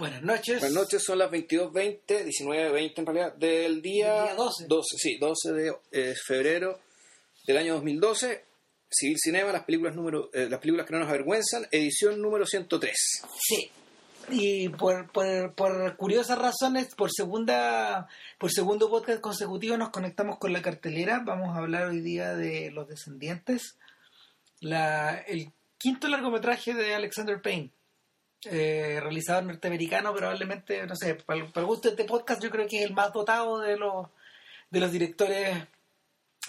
Buenas noches. Buenas noches, son las 22.20, 19.20 en realidad, del día, día 12. 12, sí, 12 de eh, febrero del año 2012. Civil Cinema, las películas número eh, las películas que no nos avergüenzan, edición número 103. Sí. Y por, por, por curiosas razones, por segunda por segundo podcast consecutivo nos conectamos con la cartelera. Vamos a hablar hoy día de Los Descendientes, la, el quinto largometraje de Alexander Payne, eh, realizador norteamericano, probablemente, no sé, para, para el gusto de este podcast yo creo que es el más dotado de los, de los directores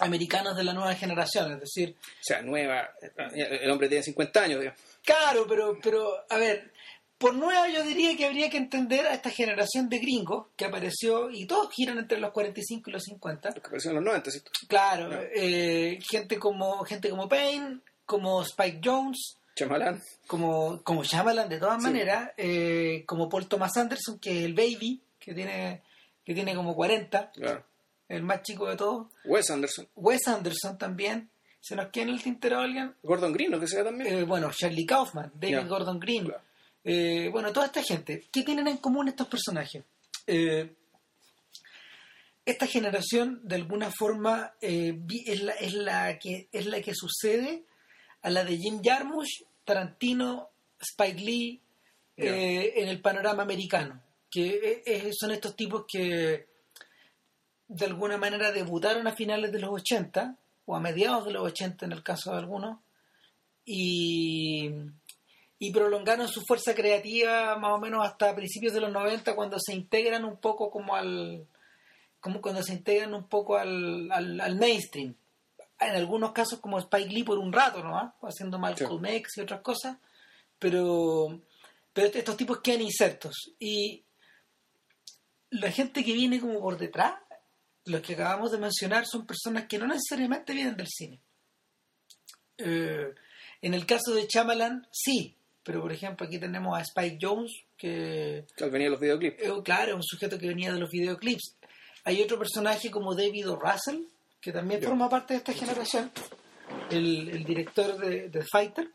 americanos de la nueva generación, es decir, O sea, nueva, el hombre tiene 50 años, digamos. Claro, pero, pero, a ver, por nueva yo diría que habría que entender a esta generación de gringos que apareció, y todos giran entre los 45 y los 50. Los que aparecieron en los 90, ¿sí? Claro, Ya. eh, gente como gente como Payne, como Spike Jones, Chamalán. como, como Shyamalan de todas Sí. maneras, eh, como Paul Thomas Anderson, que es el baby, que tiene, que tiene como 40, Claro. el más chico de todos. Wes Anderson. Wes Anderson también. ¿Se nos queda en el tintero alguien? Gordon Green, lo que sea también. Eh, bueno, Charlie Kaufman, David. Gordon Green. Claro. Eh, bueno, toda esta gente. ¿Qué tienen en común estos personajes? Esta generación, de alguna forma, es, la, es, la que, es la que sucede a la de Jim Jarmusch, Tarantino, Spike Lee, eh, en el panorama americano. Que eh, son estos tipos que de alguna manera debutaron a finales de los 80 o a mediados de los 80 en el caso de algunos y, y prolongaron su fuerza creativa más o menos hasta principios de los 90 cuando se integran un poco como al como cuando se integran un poco al, al, al mainstream en algunos casos como Spike Lee por un rato ¿no? haciendo Malcolm X y otras cosas pero pero estos tipos quedan insertos y la gente que viene como por detrás los que acabamos de mencionar son personas que no necesariamente vienen del cine eh, en el caso de Chamalan, sí, pero por ejemplo aquí tenemos a Spike Jones, que Que venía los videoclips. eh, claro, es un sujeto que venía de los videoclips. Hay otro personaje como David O. Russell, que también forma parte de esta generación, el, el director de, de Fighter.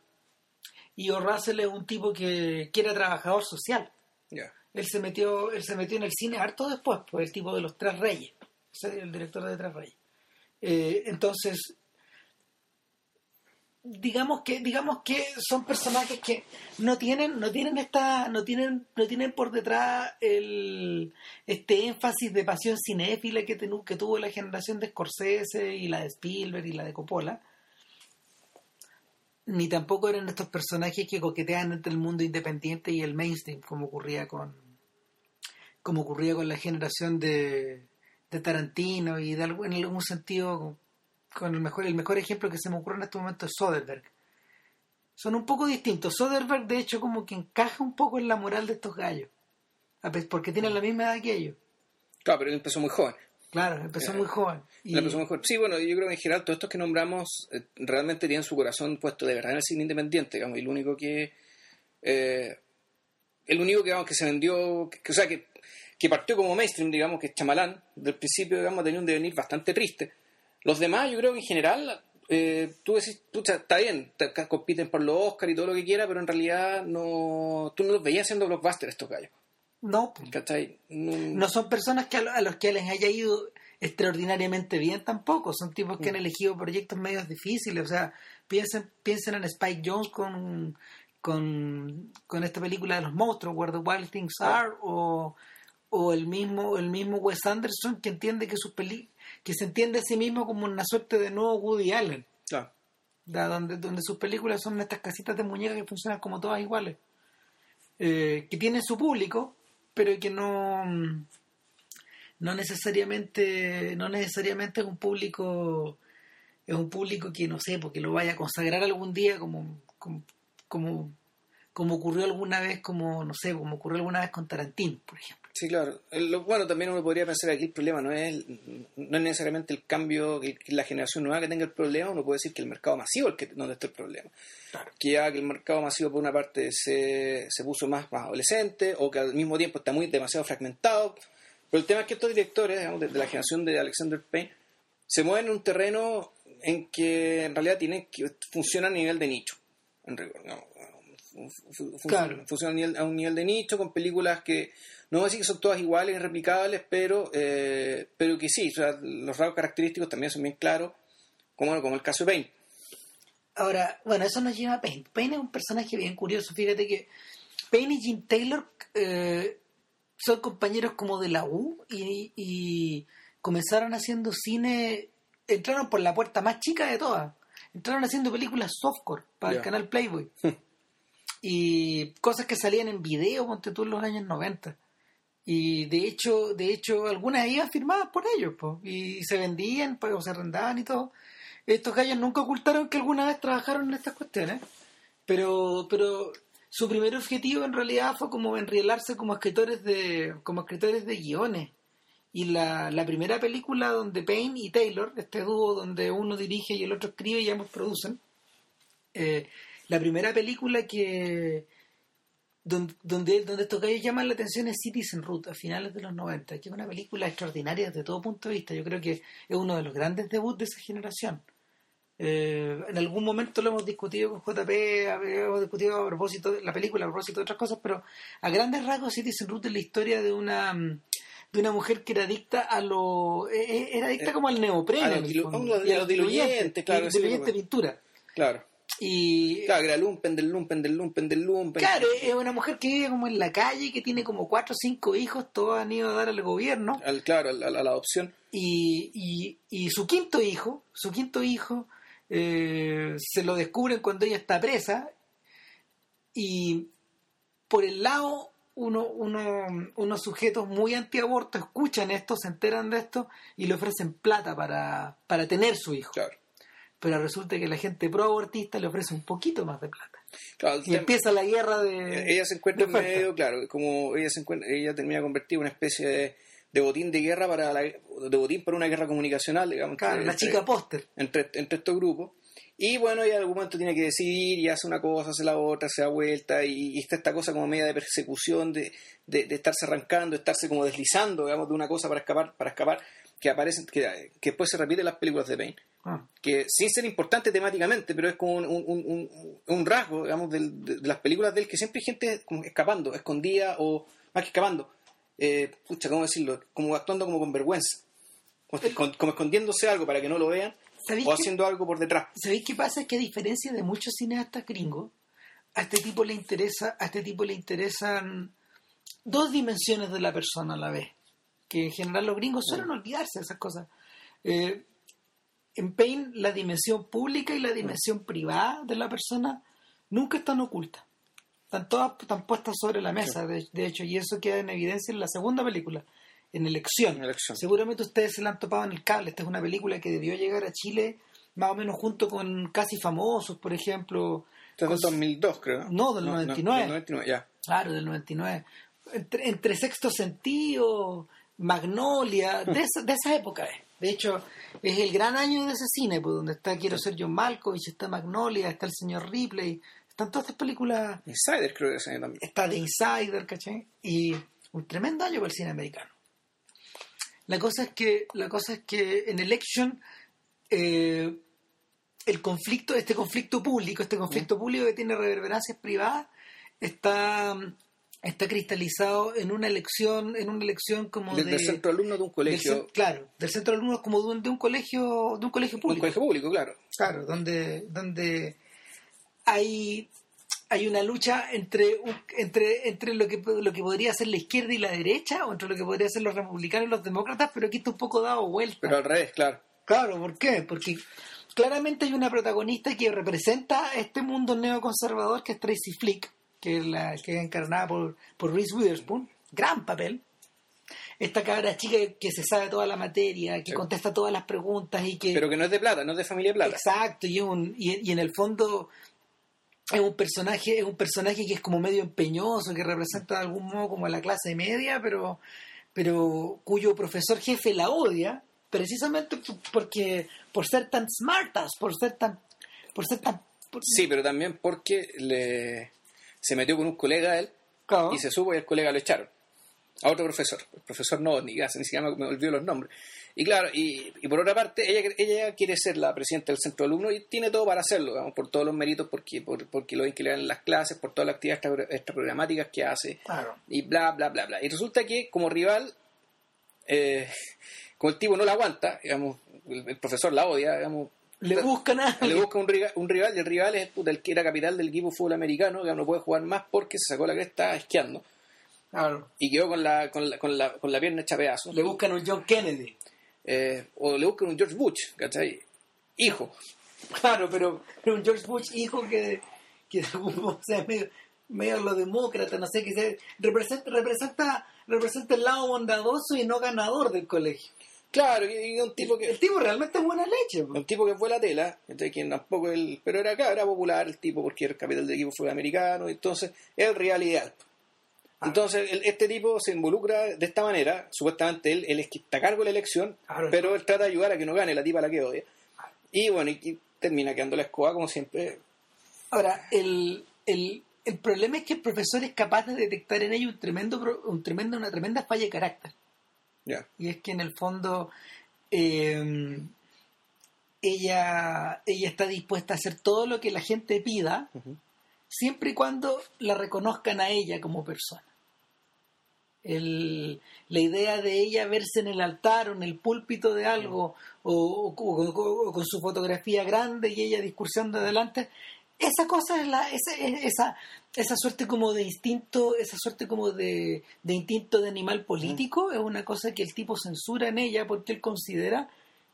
Y O. Russell es un tipo que, que era trabajador social. Ya. Él se metió, él se metió en el cine harto después, pues el tipo de los Tres Reyes, el director de Tres Reyes. Eh, entonces, digamos que, digamos que son personajes que no tienen, no tienen esta, no tienen, no tienen por detrás el este énfasis de pasión cinéfila que, tenu- que tuvo la generación de Scorsese y la de Spielberg y la de Coppola. Ni tampoco eran estos personajes que coquetean entre el mundo independiente y el mainstream, como ocurría con como ocurría con la generación de, de Tarantino y de en algún sentido con el mejor el mejor ejemplo que se me ocurre en este momento es Soderbergh. Son un poco distintos. Soderbergh de hecho como que encaja un poco en la moral de estos gallos, porque tienen la misma edad que ellos. Claro, pero él empezó muy joven. Claro, empezó Eh, muy joven. Y, empezó muy joven. Sí, bueno, yo creo que en general todos estos que nombramos eh, realmente tienen su corazón puesto de verdad en el cine independiente, digamos, y el único que... eh, el único que, digamos, que se vendió, que, que- o sea, que, que partió como mainstream, digamos, que es Chamalán, del principio, digamos, tenía un devenir bastante triste. Los demás, yo creo que en general, eh, tú decís, pucha, está bien, te- compiten por los Oscar y todo lo que quiera, pero en realidad no, tú no los veías haciendo blockbuster estos gallos, no, ¿cachai? No, no son personas que a, lo- a los que les haya ido extraordinariamente bien tampoco. Son tipos que han elegido proyectos medios difíciles. O sea, piensen, piensen en Spike Jones con, con, con esta película de los monstruos, Where the Wild Things Are, o, o el mismo el mismo Wes Anderson que entiende que sus peli que se entiende a sí mismo como una suerte de nuevo Woody Allen. claro. da- donde, donde sus películas son estas casitas de muñecas que funcionan como todas iguales. Eh, que tienen su público, pero que no mm, no necesariamente no necesariamente es un público es un público que no sé porque lo vaya a consagrar algún día como como como, como ocurrió alguna vez como no sé como ocurrió alguna vez con Tarantino por ejemplo Sí, claro. El- lo- bueno, también uno podría pensar aquí el problema no es, no es necesariamente el cambio, que, la generación nueva que tenga el problema, uno puede decir que el mercado masivo es el que donde está el problema. Que ya que el mercado masivo por una parte se, se puso más, más adolescente o que al mismo tiempo está muy demasiado fragmentado. Pero el tema es que estos directores, digamos, de, de la generación de Alexander Payne, se mueven en un terreno en que en realidad tienen que funciona a nivel de nicho. En rigor, ¿no? funciona a un, nivel, de nicho, con películas que no voy a decir que son todas iguales, replicables, pero, eh, pero que sí, los rasgos característicos también son bien claros, como, como el caso de Payne. Ahora, bueno, eso nos lleva a Payne. Payne es un personaje bien curioso. Fíjate que Payne y Jim Taylor eh, son compañeros como de la U y, comenzaron haciendo cine, entraron por la puerta más chica de todas. Entraron haciendo películas softcore para el canal Playboy. y cosas que salían en video, ponte tú en los años 90. Y de hecho, de hecho, algunas iban firmadas por ellos, y se vendían, pues, o se arrendaban y todo estos gallos nunca ocultaron que alguna vez trabajaron en estas cuestiones, pero, pero su primer objetivo en realidad fue como enrielarse como escritores de, como escritores de guiones. Y la, la primera película donde Payne y Taylor, este dúo donde uno dirige y el otro escribe y ambos producen, eh, la primera película que donde, donde, donde estos gallos llaman la atención es Citizen Root a finales de los 90, que es una película extraordinaria desde todo punto de vista. Yo creo que es uno de los grandes debuts de esa generación. Eh, en algún momento lo hemos discutido con JP, hemos discutido a propósito de la película, a propósito de otras cosas, pero a grandes rasgos Citizen Ruth es la historia de una de una mujer que era adicta a lo eh, eh, era adicta como al neopreno y a los diluyentes, claro, diluyente pintura. Claro. Y, claro, que era lumpen del lumpen del lumpen del lumpen. Claro, es una mujer que vive como en la calle, que tiene como cuatro o cinco hijos, todos han ido a dar al gobierno. Al, claro, a, la adopción. Y, y, y su quinto hijo, su quinto hijo, eh, se lo descubren cuando ella está presa y por el lado uno, uno, unos sujetos muy antiaborto escuchan esto, se enteran de esto y le ofrecen plata para, para tener su hijo. Pero resulta que la gente pro-abortista le ofrece un poquito más de plata. y empieza la guerra de. Ella se encuentra en medio, claro, como ella se encuentra, ella termina convertida en una especie de de botín de guerra para la, de botín para una guerra comunicacional, digamos. Claro, la chica póster. Entre, entre estos grupos. Y bueno, ella en algún momento tiene que decidir y hace una cosa, hace la otra, se da vuelta y, está esta cosa como media de persecución, de, de, estarse arrancando, de estarse como deslizando, digamos, de una cosa para escapar, para escapar, que aparece, que, que después se repite en las películas de Payne. Ah. Que sin ser importante temáticamente, pero es como un, un, un, rasgo, digamos, de, de, las películas de él, que siempre hay gente como escapando, escondida o más que escapando, eh, pucha, ¿cómo decirlo? Como actuando como con vergüenza, como, escondiéndose algo para que no lo vean o haciendo algo por detrás. ¿Sabéis qué pasa? Es que a diferencia de muchos cineastas gringos, a este tipo le interesa, a este tipo le interesan dos dimensiones de la persona a la vez, que en general los gringos suelen olvidarse de esas cosas. Eh, en Payne la dimensión pública y la dimensión privada de la persona nunca están ocultas. Están todas están puestas sobre la mesa, de, hecho, y eso queda en evidencia en la segunda película, en Elección. Seguramente ustedes se la han topado en el cable. Esta es una película que debió llegar a Chile más o menos junto con Casi Famosos, por ejemplo. Este es del 2002, creo. No, del 99. del 99, ya. Claro, del 99. Entre, entre Sexto Sentido, Magnolia, de, esa, de esa época es. De hecho, es el gran año de ese cine, pues, donde está Quiero ser John Malkovich, está Magnolia, está el señor Ripley, están todas estas películas. Insider, creo que es también. Está The Insider, ¿caché? Y un tremendo año para el cine americano. La cosa es que, la cosa es que en Election, eh, el conflicto, este conflicto público, este conflicto público que tiene reverberancias privadas, está está cristalizado en una elección en una elección como del, de, del centro alumno de un colegio claro del centro alumno como de un, de un colegio de un colegio público un colegio público claro claro donde donde hay, hay una lucha entre, entre, entre lo, que, lo que podría ser la izquierda y la derecha, o entre lo que podría ser los republicanos y los demócratas, pero aquí está un poco dado vuelta. Pero al revés, claro. Claro, ¿por qué? Porque claramente hay una protagonista que representa este mundo neoconservador que es Tracy Flick, que es, la, que es encarnada por, por Reese Witherspoon, gran papel. Esta cabra chica que se sabe toda la materia, que contesta todas las preguntas y que... Pero que no es de plata, no es de familia plata. Exacto, y, un, y, y en el fondo es un personaje, es un personaje que es como medio empeñoso, que representa de algún modo como la clase media, pero, pero cuyo profesor jefe la odia, precisamente porque por ser tan smartas, por ser tan, por ser tan Sí, pero también porque le se metió con un colega de él y se supo y el colega lo echaron. A otro profesor, el profesor no, ni, ni siquiera me, me olvidó los nombres. Y claro, y, y por otra parte, ella, ella quiere ser la presidenta del centro de alumnos y tiene todo para hacerlo, digamos, por todos los méritos, porque, por, porque lo que le dan en las clases, por todas las actividades extra- extraprogramáticas que hace, Claro. y bla, bla, bla, bla. Y resulta que como rival, eh, como el tipo no la aguanta, digamos, el, el profesor la odia, digamos, Le buscan a le busca un, riga- un rival y el rival es puta, el que era capital del equipo fútbol americano, que no puede jugar más porque se sacó la cresta esquiando Claro. y quedó con la, con la, con la, con la pierna hecha pedazos. Le buscan un John Kennedy. Eh, o le buscan un George Bush, ¿cachai? Hijo. Claro, pero, pero un George Bush hijo que, que modo sea medio, medio lo demócrata, no sé qué sea, representa, representa, representa el lado bondadoso y no ganador del colegio. Claro, y, un tipo que El tipo realmente es buena leche. un tipo que fue la tela, ¿cachai? que tampoco el, pero era acá, era popular el tipo porque era el capital del equipo fútbol americano, entonces era el rival ideal. Entonces el- este tipo se involucra de esta manera, supuestamente él, él es que está a cargo de la elección, Claro. pero él trata de ayudar a que no gane la tipa a la que odia. Y bueno, y, y termina quedando la escoba como siempre. Ahora, el, el, el problema es que el profesor es capaz de detectar en ello un tremendo, un tremendo, una tremenda falla de carácter. Y es que en el fondo eh, ella, ella está dispuesta a hacer todo lo que la gente pida, siempre y cuando la reconozcan a ella como persona. El- la idea de ella verse en el altar o en el púlpito de algo o, o- o- o con su fotografía grande y ella discursando adelante, esa cosa es la, esa, es- esa, esa suerte como de instinto, esa suerte como de, de instinto de animal político, es una cosa que el tipo censura en ella porque él considera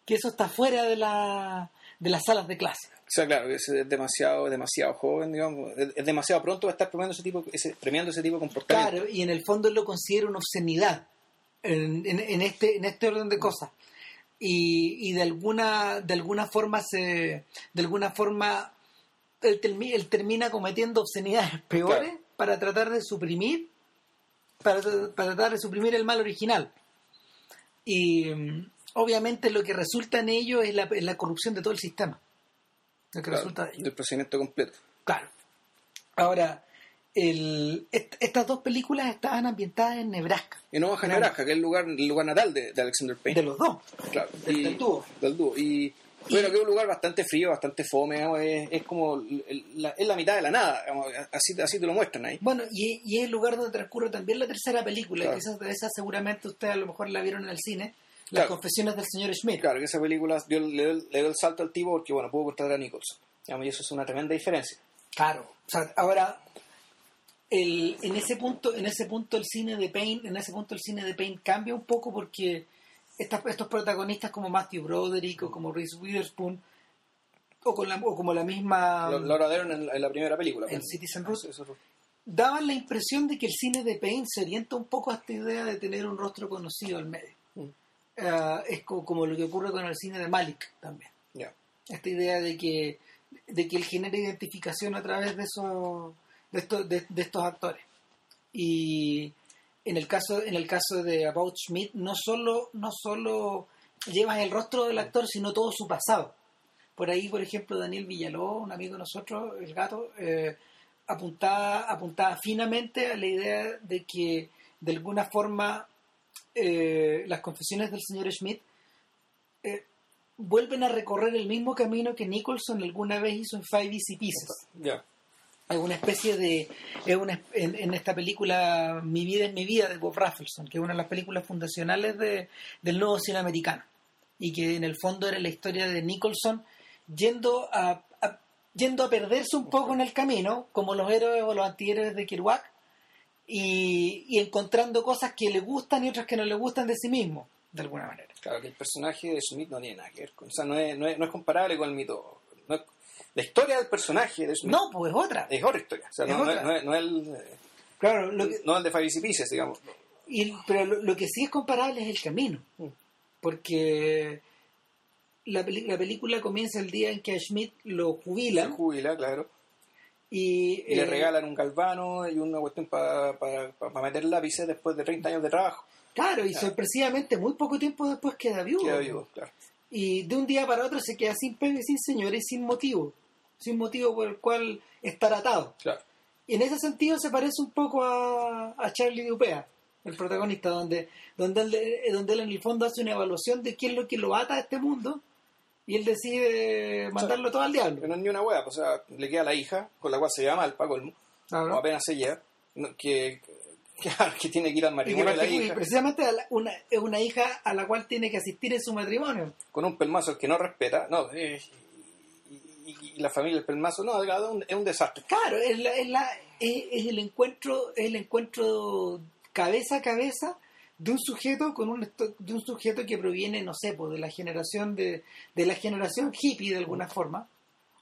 que eso está fuera de, la, de las salas de clase. O sea, claro, es demasiado, demasiado joven, digamos, es, demasiado pronto para estar premiando ese tipo, ese, premiando ese tipo de comportamiento. Claro, y en el fondo él lo considera una obscenidad en, en- en este, en este orden de cosas. Y, y de alguna, de alguna forma se, de alguna forma él, termi- él termina cometiendo obscenidades peores Claro. para tratar de suprimir, para, para tratar de suprimir el mal original. Y mm, obviamente lo que resulta en ello es la, es la corrupción de todo el sistema. Lo que Claro, resulta de ello. del procedimiento completo. Claro. Ahora, el, est- estas dos películas estaban ambientadas en Nebraska, baja Claro. Nebraska, que es el lugar, el lugar natal de, de Alexander Payne. de los dos. Claro, y- del dúo. del dúo. Y bueno, que es un lugar bastante frío, bastante fome, digamos, es, es como la, es la mitad de la nada, digamos, así, así te lo muestran ahí. Bueno, y, y es el lugar donde transcurre también la tercera película, Claro. que esa, esa seguramente ustedes a lo mejor la vieron en el cine, Claro. Las confesiones del señor Schmidt. Claro, que esa película dio- le, dio, le dio el salto al tipo porque, bueno, pudo contratar a Nicholson. Digamos, y eso es una tremenda diferencia. Claro. O sea, ahora, el, en ese punto, en ese punto el cine de Payne, en ese punto el cine de Payne cambia un poco porque estas- estos protagonistas como Matthew Broderick o como Reese Witherspoon o, con la, o como la misma Lo, lo dieron en, la- en la primera película. en pues. Citizen Ruth, daban la impresión de que el cine de Payne se orienta un poco a esta idea de tener un rostro conocido al medio. Mm. Ah, es co- como, lo que ocurre con el cine de Malik también. Esta idea de que, de que él genera identificación a través de esos, de estos, de, de estos actores. Y en el caso, en el caso de About Schmidt, no solo, no solo llevas el rostro del actor, sino todo su pasado. Por ahí, por ejemplo, Daniel Villaló, un amigo de nosotros, el gato, eh, apuntaba, apuntaba finamente a la idea de que de alguna forma eh, las confesiones del señor Schmidt eh, vuelven a recorrer el mismo camino que Nicholson alguna vez hizo en Five Easy Pieces. Ya. Es una especie de. Es una, en, en esta película Mi vida es mi vida de Bob Rafelson, que es una de las películas fundacionales de, del nuevo cine americano. Y que en el fondo era la historia de Nicholson yendo a, yendo a perderse un poco en el camino, como los héroes o los antihéroes de Kerouac, y, encontrando cosas que le gustan y otras que no le gustan de sí mismo, de alguna manera. Claro, que el personaje de Smith no tiene nada que ver con. O sea, no es, no es comparable con el mito. La historia del personaje de Smith No, pues es otra. es otra historia. O sea, Es no, no otra. es, no es- no es el, eh, Claro, lo que, no el de Easy Pieces, digamos. Y, pero lo, lo que sí es comparable es el camino. Mm. Porque la, peli- la película comienza el día en que a Schmidt lo Se jubilan jubila, claro. y, Y le eh, regalan un galvano y una cuestión para meter lápices después de 30 años de trabajo. Claro, y Claro. sorpresivamente muy poco tiempo después queda viudo. Queda vivo, claro. Y de un día para otro se queda sin y sin señores, sin motivo. Sin motivo por el cual estar atado. claro. Y en ese sentido se parece un poco a, a Charlie Dupea. el protagonista, donde, donde, él, eh, donde él en el fondo hace una evaluación de qué es lo que lo ata a este mundo y él decide mandarlo todo al diablo. Que no es ni una hueá, pues, o sea, le queda la hija, con la cual se llama el colmo, Claro. o apenas se lleva, que, que, que tiene que ir al matrimonio de la parte- y hija, precisamente la- una, es una hija a la cual tiene que asistir en su matrimonio. con un pelmazo que no respeta, no, eh, y, la familia del pelmazo, no, es un, es un desastre. Claro, es, la- es, la- es- es el encuentro, es el encuentro cabeza a cabeza de un sujeto con un de un sujeto que proviene, no sé, pues, de la generación de, de la generación hippie de alguna forma,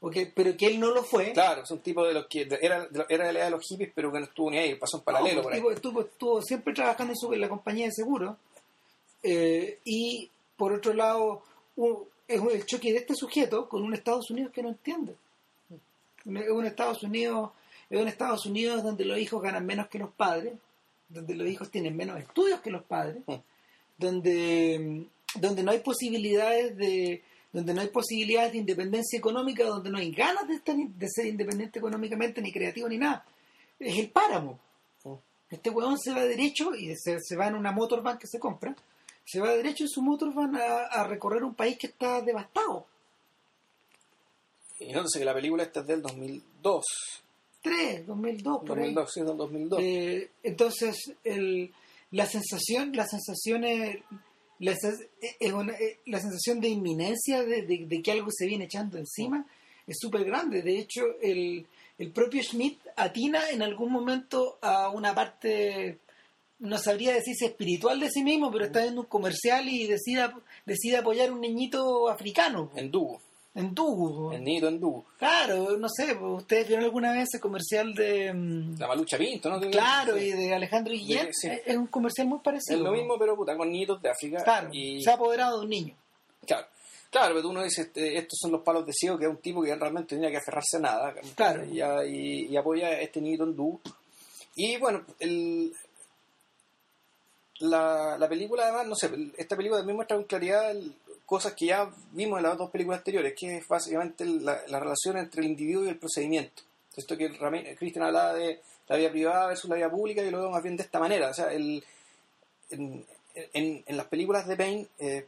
o que- pero que él no lo fue. Claro, es un tipo de los que era, de- era de la edad de los hippies, pero que no estuvo ni ahí, pasó en paralelo No, por pues, ahí. tipo, estuvo, estuvo siempre trabajando en, su- en la compañía de seguros. eh, y por otro lado, un- es el choque de este sujeto con un Estados Unidos que no entiende. Es un Estados Unidos, es un Estados Unidos donde los hijos ganan menos que los padres, donde los hijos tienen menos estudios que los padres, Mm. donde, donde no hay posibilidades de donde no hay posibilidades de independencia económica, donde no hay ganas de, estar, de ser independiente económicamente, ni creativo, ni nada. Es el páramo. Mm. Este huevón se va derecho y se, se va en una motorvan que se compra, se va derecho en su motorvan a, a recorrer un país que está devastado. Y nótese que la película esta es del 2002. 3, 2002, por ahí. 2002, sí, del 2002. Eh, entonces, el, la sensación, la sensación es, la, sens- es una- eh, la sensación de inminencia de, de- de que algo se viene echando encima es súper grande. De hecho, el, el propio Schmidt atina en algún momento a una parte, no sabría decir si espiritual de sí mismo, pero está viendo un comercial y decide, decide apoyar a un niñito africano En Dugu, en en Nido en. Claro, no sé, ¿ustedes vieron alguna vez ese comercial de... mm, La Malucha Pinto, ¿no? Claro, Sí. y de Alejandro Guillén. Sí. Es- un comercial muy parecido. Es lo mismo, pero puta, con niños de África. Claro, Y, se ha apoderado de un niño. claro, claro, pero uno dice, este, estos son los palos de ciego, que es un tipo que realmente tenía que aferrarse a nada. Claro. Y, y- y apoya a este niño en. Y bueno, el, la, la película además, no sé, esta película también muestra con claridad cosas que ya vimos en las dos películas anteriores, que es básicamente la, la relación entre el individuo y el procedimiento. Esto que Cristian hablaba de la vida privada versus la vida pública, y lo veo más bien de esta manera. O sea, el, en, en- en las películas de Payne eh,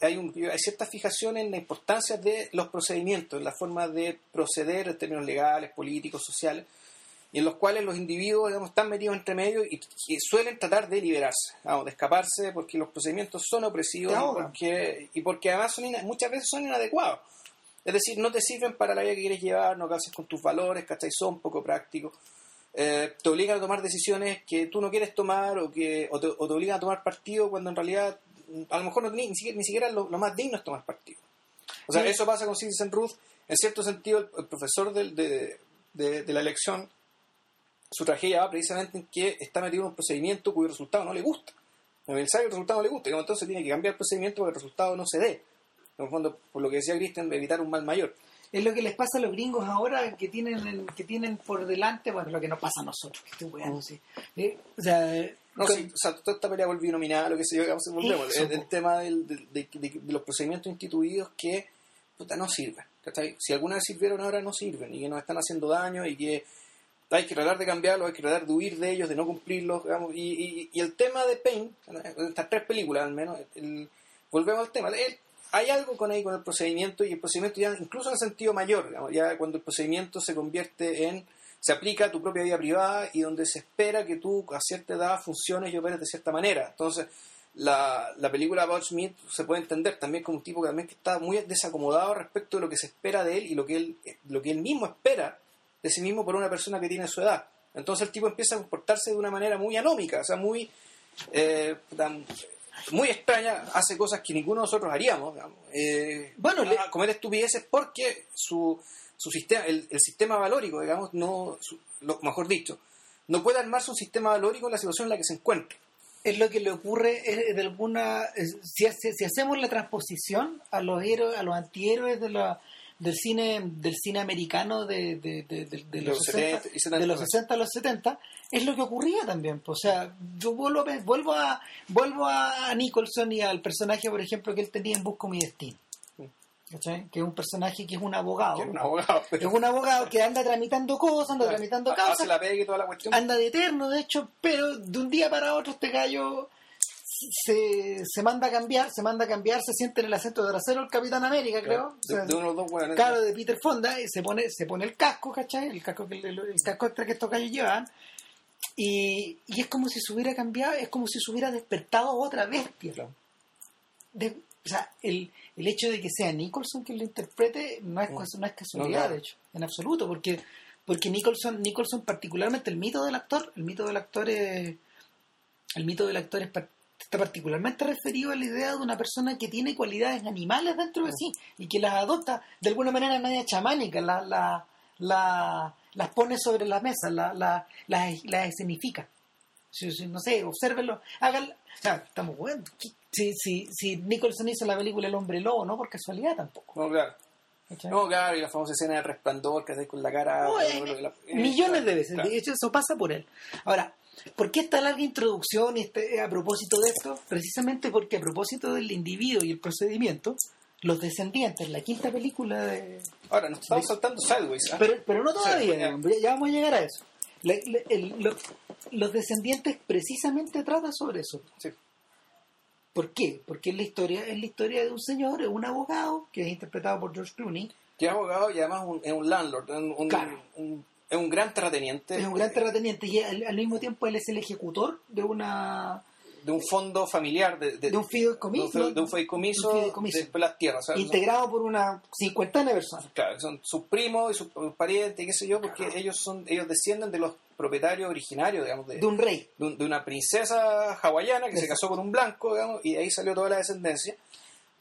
hay, un, hay cierta fijación en la importancia de los procedimientos, en la forma de proceder en términos legales, políticos, sociales, y en los cuales los individuos digamos, están metidos entre medio y, y suelen tratar de liberarse, vamos, de escaparse porque los procedimientos son opresivos y porque, y porque además son muchas veces son inadecuados. Es decir, no te sirven para la vida que quieres llevar, no calzas con tus valores, ¿cachai? Son poco prácticos. Eh, te obligan a tomar decisiones que tú no quieres tomar o, que, o, te, o te obligan a tomar partido cuando en realidad a lo mejor no, ni, ni siquiera, ni siquiera lo, lo más digno es tomar partido. O sea, Sí. eso pasa con Citizen Ruth. En cierto sentido, el, el profesor del- de, de- de la elección, su tragedia va precisamente en que está metido en un procedimiento cuyo resultado no le gusta. El sabe que el resultado no le gusta, y entonces tiene que cambiar el procedimiento para que el resultado no se dé. En el fondo, por lo que decía Christian, evitar un mal mayor. Es lo que les pasa a los gringos ahora que tienen que tienen por delante, bueno, lo que nos pasa a nosotros, que estoy weando, sí. Eh, o sea, No, con- sí, o sea, toda esta pelea por binominal, lo que sé yo, digamos, volvemos. El, el tema del- de, de- de- los procedimientos instituidos que puta, no sirven. Si alguna vez sirvieron, ahora no sirven y que nos están haciendo daño y que hay que tratar de cambiarlos, hay que tratar de huir de ellos, de no cumplirlos. digamos, y, el tema de Pain, estas tres películas al menos, volvemos al tema. El- hay algo con ahí con el procedimiento y el procedimiento ya incluso en el sentido mayor, digamos, ya cuando el procedimiento se convierte en se aplica a tu propia vida privada y donde se espera que tú a cierta edad funciones y operes de cierta manera. Entonces, la, la película About Smith se puede entender también como un tipo que también que está muy desacomodado respecto de lo que se espera de él y lo que él, lo que él mismo espera de sí mismo por una persona que tiene su edad. Entonces el tipo empieza a comportarse de una manera muy anómica, o sea, muy, eh, muy extraña, hace cosas que ninguno de nosotros haríamos. digamos. Eh, Bueno, le- a comer estupideces porque su, su sistema, el, el sistema valórico, digamos, no, su- lo, mejor dicho, no puede armarse un sistema valórico en la situación en la que se encuentra. es lo que le ocurre es de alguna es- si, hace- si hacemos la transposición a los héroes a los antihéroes de la del cine del cine americano de, de, de- de- de los, los 60, 70 y 70. de los 60 a los 70 es lo que ocurría también o sea yo vuelvo vuelvo a vuelvo a Nicholson y al personaje por ejemplo que él tenía en Busco mi destino ¿cachai? Que es un personaje que es un abogado. Es un abogado. Es un abogado que anda tramitando cosas, anda tramitando causas, la pega y toda la cuestión. anda de eterno, de hecho, pero de un día para otro este gallo se, se manda a cambiar, se manda a cambiar, se siente en el acento de trasero el Capitán América, creo. De, O sea, de dos. Claro, de Peter Fonda, y se pone, se pone el casco, ¿cachai? El casco, que, el, el casco extra que estos gallos llevaban. Y, y es como si se hubiera cambiado, es como si se hubiera despertado otra bestia. Claro. De- o sea, el, el hecho de que sea Nicholson quien lo interprete no es, Mm. no es casualidad, No, claro. de hecho, en absoluto, porque porque Nicholson, Nicholson particularmente el mito del actor, el mito del actor es, el mito del actor es está particularmente referido a la idea de una persona que tiene cualidades animales dentro de sí y que las adopta de alguna manera media chamánica, la, la, la- las pone sobre la mesa, la, la, las, escenifica. Si- si- no sé, obsérvenlo, háganlo. O sea, estamos bueno. Si, si, si Nicholson hizo la película El hombre lobo, no por casualidad tampoco. No, claro. ¿cachai? No, claro, y la famosa escena del resplandor que hace con la cara. No, eh, la- eh, millones claro, de veces. claro. De hecho, eso pasa por él. Ahora, ¿por qué esta larga introducción este, a propósito de esto? Precisamente porque a propósito del individuo y el procedimiento, los descendientes, la quinta película de... Ahora, nos estamos saltando sideways. ¿ah? Pero, pero no todavía, Sí, ya. vamos a llegar a eso. La- la- el- lo- los descendientes precisamente tratan sobre eso. Sí. ¿Por qué? Porque es la historia, es la historia de un señor, es un abogado, que es interpretado por George Clooney, Que es abogado y además un- es un landlord, un, un- Claro. un- es un gran terrateniente. es un gran terrateniente y al, al mismo tiempo él es el ejecutor de una De un fondo familiar, de, de, de un fideicomiso, de un fe- de un fideicomiso, de las tierras. o sea, son- integrado por una cincuentena de personas. Claro, son sus primos y sus parientes, qué sé yo, porque ellos son ellos descienden de los propietarios originarios, digamos, de, un rey. de un- de una princesa hawaiana que se casó con un blanco, digamos, y de ahí salió toda la descendencia.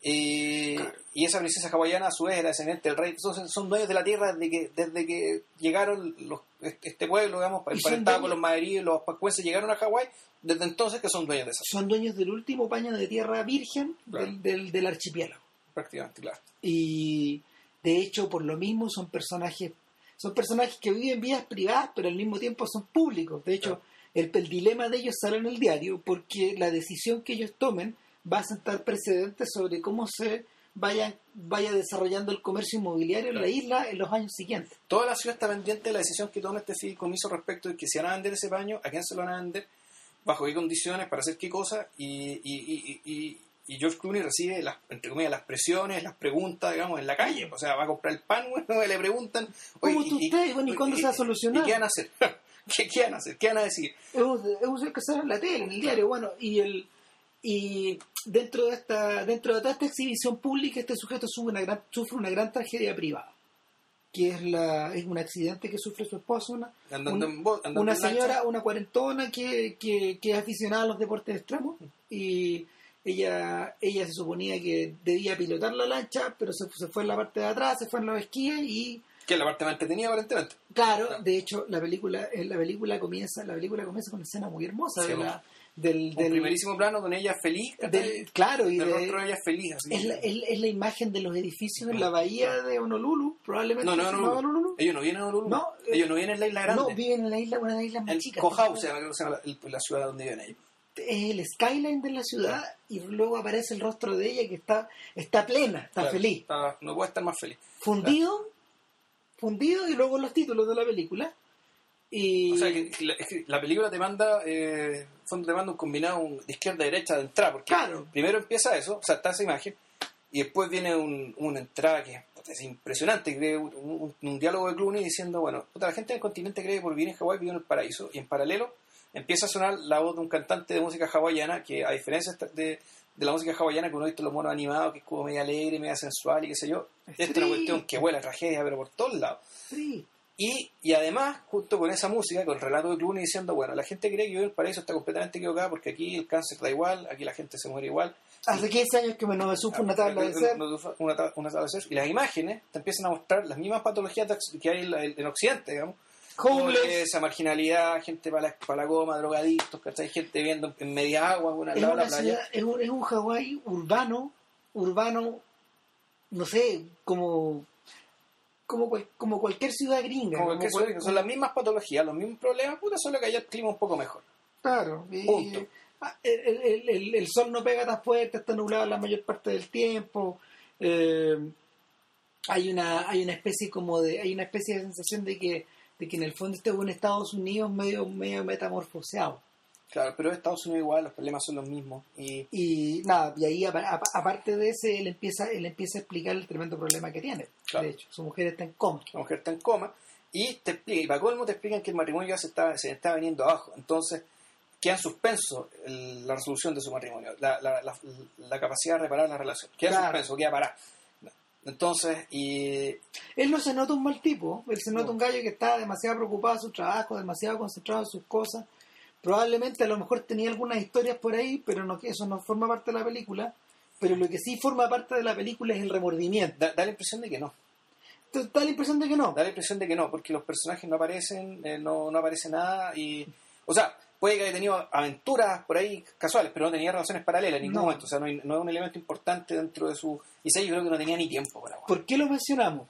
Y, y esa princesa hawaiana a su vez era descendiente del rey. Entonces son dueños de la tierra desde que, desde que llegaron los, este pueblo, digamos, son emparentado con los maderíes, los pascuenses llegaron a Hawái, desde entonces que son dueños de esa Son dueños del último paño de tierra virgen Claro. del, del, del archipiélago. prácticamente, claro. Y de hecho, por lo mismo, son personajes son personajes que viven vidas privadas, pero al mismo tiempo son públicos. De hecho, el, el dilema de ellos sale en el diario porque la decisión que ellos tomen va a sentar precedentes sobre cómo se vaya, vaya desarrollando el comercio inmobiliario en la isla en los años siguientes. Toda la ciudad está pendiente de la decisión que tome este fideicomiso respecto de que si van a vender ese paño, a quién se lo van a vender, bajo qué condiciones, para hacer qué cosa, y, y, y, y, y George Clooney recibe, las, entre comillas, las presiones, las preguntas, digamos, en la calle. O sea, va a comprar el pan, bueno, le preguntan, ¿Cómo tú? Bueno, ¿y cuándo se va a solucionar? ¿Y qué van a hacer? ¿Qué, qué van a hacer? ¿Qué van a decir? es un, es un que sale en la tele, en el diario, bueno, y el y dentro de esta dentro de toda esta exhibición pública este sujeto sufre una gran, sufre una gran tragedia privada, que es la es un accidente que sufre su esposo, una, Andando una, señora, una cuarentona que, que, que es aficionada a los deportes extremos y ella ella se suponía que debía pilotar la lancha, pero se, se fue en la parte de atrás, se fue en los esquíes y Que es la parte más entretenida, aparentemente. Claro, Claro. de hecho la película la película comienza la película comienza con una escena muy hermosa Sí, de la- del, del, primerísimo plano con ella feliz, del- claro y el de- rostro de ella feliz. Así. es, la, es, es la imagen de los edificios en la bahía de Honolulu probablemente No, no, no. Honolulu. Ellos no vienen a Honolulu. No, eh, ellos no vienen en la isla grande. no viven en la isla una de las islas más el chicas Kohau se llama, se llama la, la ciudad donde viven ellos. es el skyline de la ciudad y luego aparece el rostro de ella que está está plena está Claro, feliz está- no puede estar más feliz. fundido fundido y luego los títulos de la película y O sea, que, que la, es que la película te manda, eh, fondo te manda un combinado un- de izquierda a derecha de entrada, porque Claro. primero empieza eso, o sea, está esa imagen, y después viene un- una entrada que es impresionante, que cree un, un- un diálogo de Clooney diciendo, bueno, puta, la gente del continente cree que por vivir en Hawái vive en el paraíso, y en paralelo empieza a sonar la voz de un cantante de música hawaiana, que a diferencia de, de la música hawaiana que uno ha visto en los monos animados, que es como media alegre, media sensual y qué sé yo, esta es una cuestión que huele a tragedia, pero por todos lados. sí, Y, y además, junto con esa música, con el relato de Clooney diciendo, bueno, la gente cree que vive en el paraíso está completamente equivocada porque aquí el cáncer da igual, aquí la gente se muere igual. hace 15 años que me no me sufro una tabla de ser Una, tabla- una tabla de surf. Y las imágenes te empiezan a mostrar las mismas patologías de- que hay en, la- en Occidente, digamos. Pobreza, marginalidad, gente para la, para la goma, drogadictos, ¿cachai? Gente viviendo en media agua, una es lado de una la playa. ciudad, es un, es un Hawái urbano, urbano, no sé, como como, cual- como cualquier ciudad gringa. Como son, son las mismas patologías, los mismos problemas, puta, solo que allá el clima un poco mejor. Claro. y- Punto. ah, el, el- el- el sol no pega tan fuerte, está nublado la mayor parte del tiempo. eh, hay una hay una especie como de hay una especie de sensación de que de que en el fondo este es un Estados Unidos medio medio metamorfoseado Claro, pero Estados Unidos igual, los problemas son los mismos. Y, y nada, y ahí apa- apa- aparte de ese, él empieza, él empieza a explicar el tremendo problema que tiene. Claro. De hecho, su mujer está en coma. la mujer está en coma y te explica, y para colmo te explican que el matrimonio ya se está, se está viniendo abajo. Entonces, queda en suspenso el- la resolución de su matrimonio, la, la, la, la capacidad de reparar la relación. Queda en Claro. suspenso, queda parada. Entonces, y Él no se nota un mal tipo, él se nota No. un gallo que está demasiado preocupado de su trabajo, demasiado concentrado en sus cosas. Probablemente a lo mejor tenía algunas historias por ahí, pero no, eso no forma parte de la película. Pero lo que sí forma parte de la película es el remordimiento. da, da la impresión de que no. Da la impresión de que no. Da la impresión de que no, porque los personajes no aparecen, eh, no, no aparece nada y... O sea, puede que haya tenido aventuras por ahí casuales, pero no tenía relaciones paralelas en ningún No. momento. O sea, no, no es un elemento importante dentro de su... Y yo creo que no tenía ni tiempo para ¿Por qué lo mencionamos?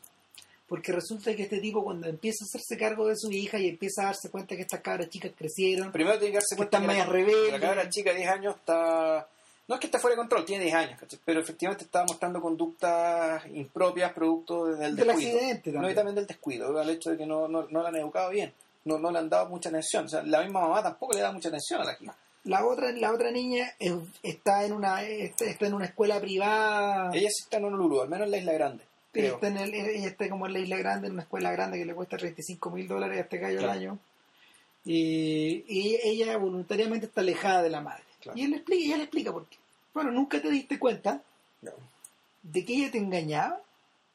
Porque resulta que este tipo cuando empieza a hacerse cargo de su hija y empieza a darse cuenta que estas cabras chicas crecieron, Primero tiene que darse cuenta están que la, medias rebeldes. la cabra chica de 10 años está... No es que esté fuera de control, tiene 10 años, ¿cachai? pero efectivamente está mostrando conductas impropias producto del del descuido. accidente No, y también. también del descuido, al hecho de que no, no, no la han educado bien, no, no le han dado mucha atención. O sea, la misma mamá tampoco le da mucha atención a la hija. La otra, la otra niña es- está en una está, está en una escuela privada. Ella sí está en Honolulu, al menos en la isla grande. Creo. Está en el- ella está como en la isla grande, en una escuela grande que le cuesta 35 mil dólares a este gallo Claro. al año. Y, y ella voluntariamente está alejada de la madre. Claro. Y él le explica, ella le explica por qué. Bueno, nunca te diste cuenta No. de que ella te engañaba.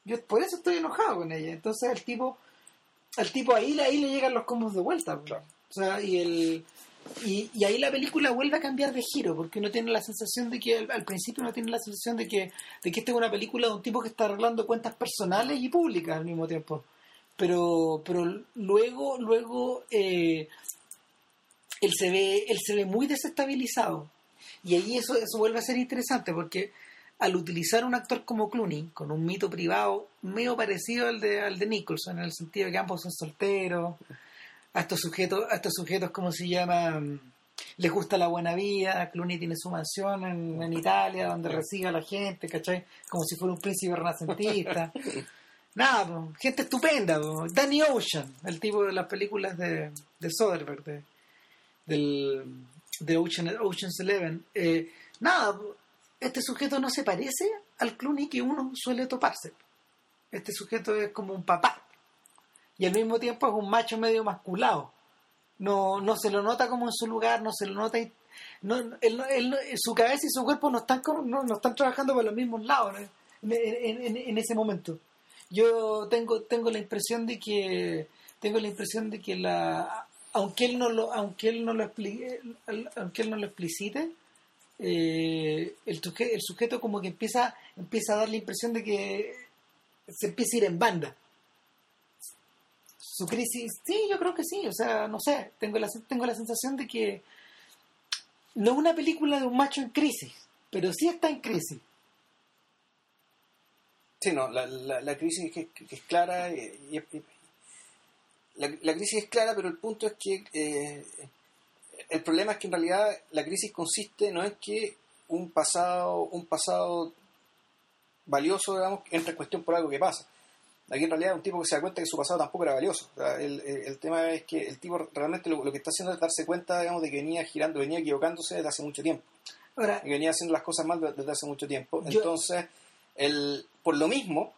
Yo por eso estoy enojado con ella. Entonces el tipo, al tipo ahí, ahí le llegan los combos de vuelta. pues. Claro. O sea, y el y, y ahí la película vuelve a cambiar de giro, porque uno tiene la sensación de que al, principio uno tiene la sensación de que, de que esta es una película de un tipo que está arreglando cuentas personales y públicas al mismo tiempo. Pero, pero luego, luego eh, él se ve, él se ve muy desestabilizado. Y ahí eso, eso vuelve a ser interesante porque al utilizar un actor como Clooney, con un mito privado medio parecido al de, al de Nicholson, en el sentido de que ambos son solteros, a estos sujetos, a estos sujetos como se llaman, les gusta la buena vida, Clooney tiene su mansión en, en Italia donde recibe a la gente, ¿cachai? Como si fuera un príncipe renacentista. Nada, po, gente estupenda, po. Danny Ocean, el tipo de las películas de, de Soderbergh, de, del, de Ocean, Ocean's Eleven. Eh, nada, po, este sujeto no se parece al Clooney que uno suele toparse. Este sujeto es como un papá. Y al mismo tiempo es un macho medio masculado. No, no se lo nota como en su lugar, no se lo nota. No, él él su cabeza y su cuerpo no están, no, no están trabajando por los mismos lados en, ese momento. Yo tengo, tengo la impresión de que tengo la impresión de que la aunque él no lo aunque él no lo explique, aunque él no lo explicite eh, el, el sujeto como que empieza empieza a dar la impresión de que se empieza a ir en banda su crisis sí yo creo que sí o sea no sé tengo la tengo la sensación de que no es una película de un macho en crisis pero sí está en crisis Sí, no, la, la, la crisis que, que es clara. eh, y es- la, la crisis es clara, pero el punto es que eh, el problema es que en realidad la crisis consiste no en que un pasado, un pasado valioso, digamos, entre en cuestión por algo que pasa. Aquí en realidad es un tipo que se da cuenta que su pasado tampoco era valioso. O sea, el, el- el tema es que el tipo realmente lo, lo que está haciendo es darse cuenta, digamos, de que venía girando, venía equivocándose desde hace mucho tiempo. ahora y venía haciendo las cosas mal desde hace mucho tiempo. Yo- Entonces, el, por lo mismo,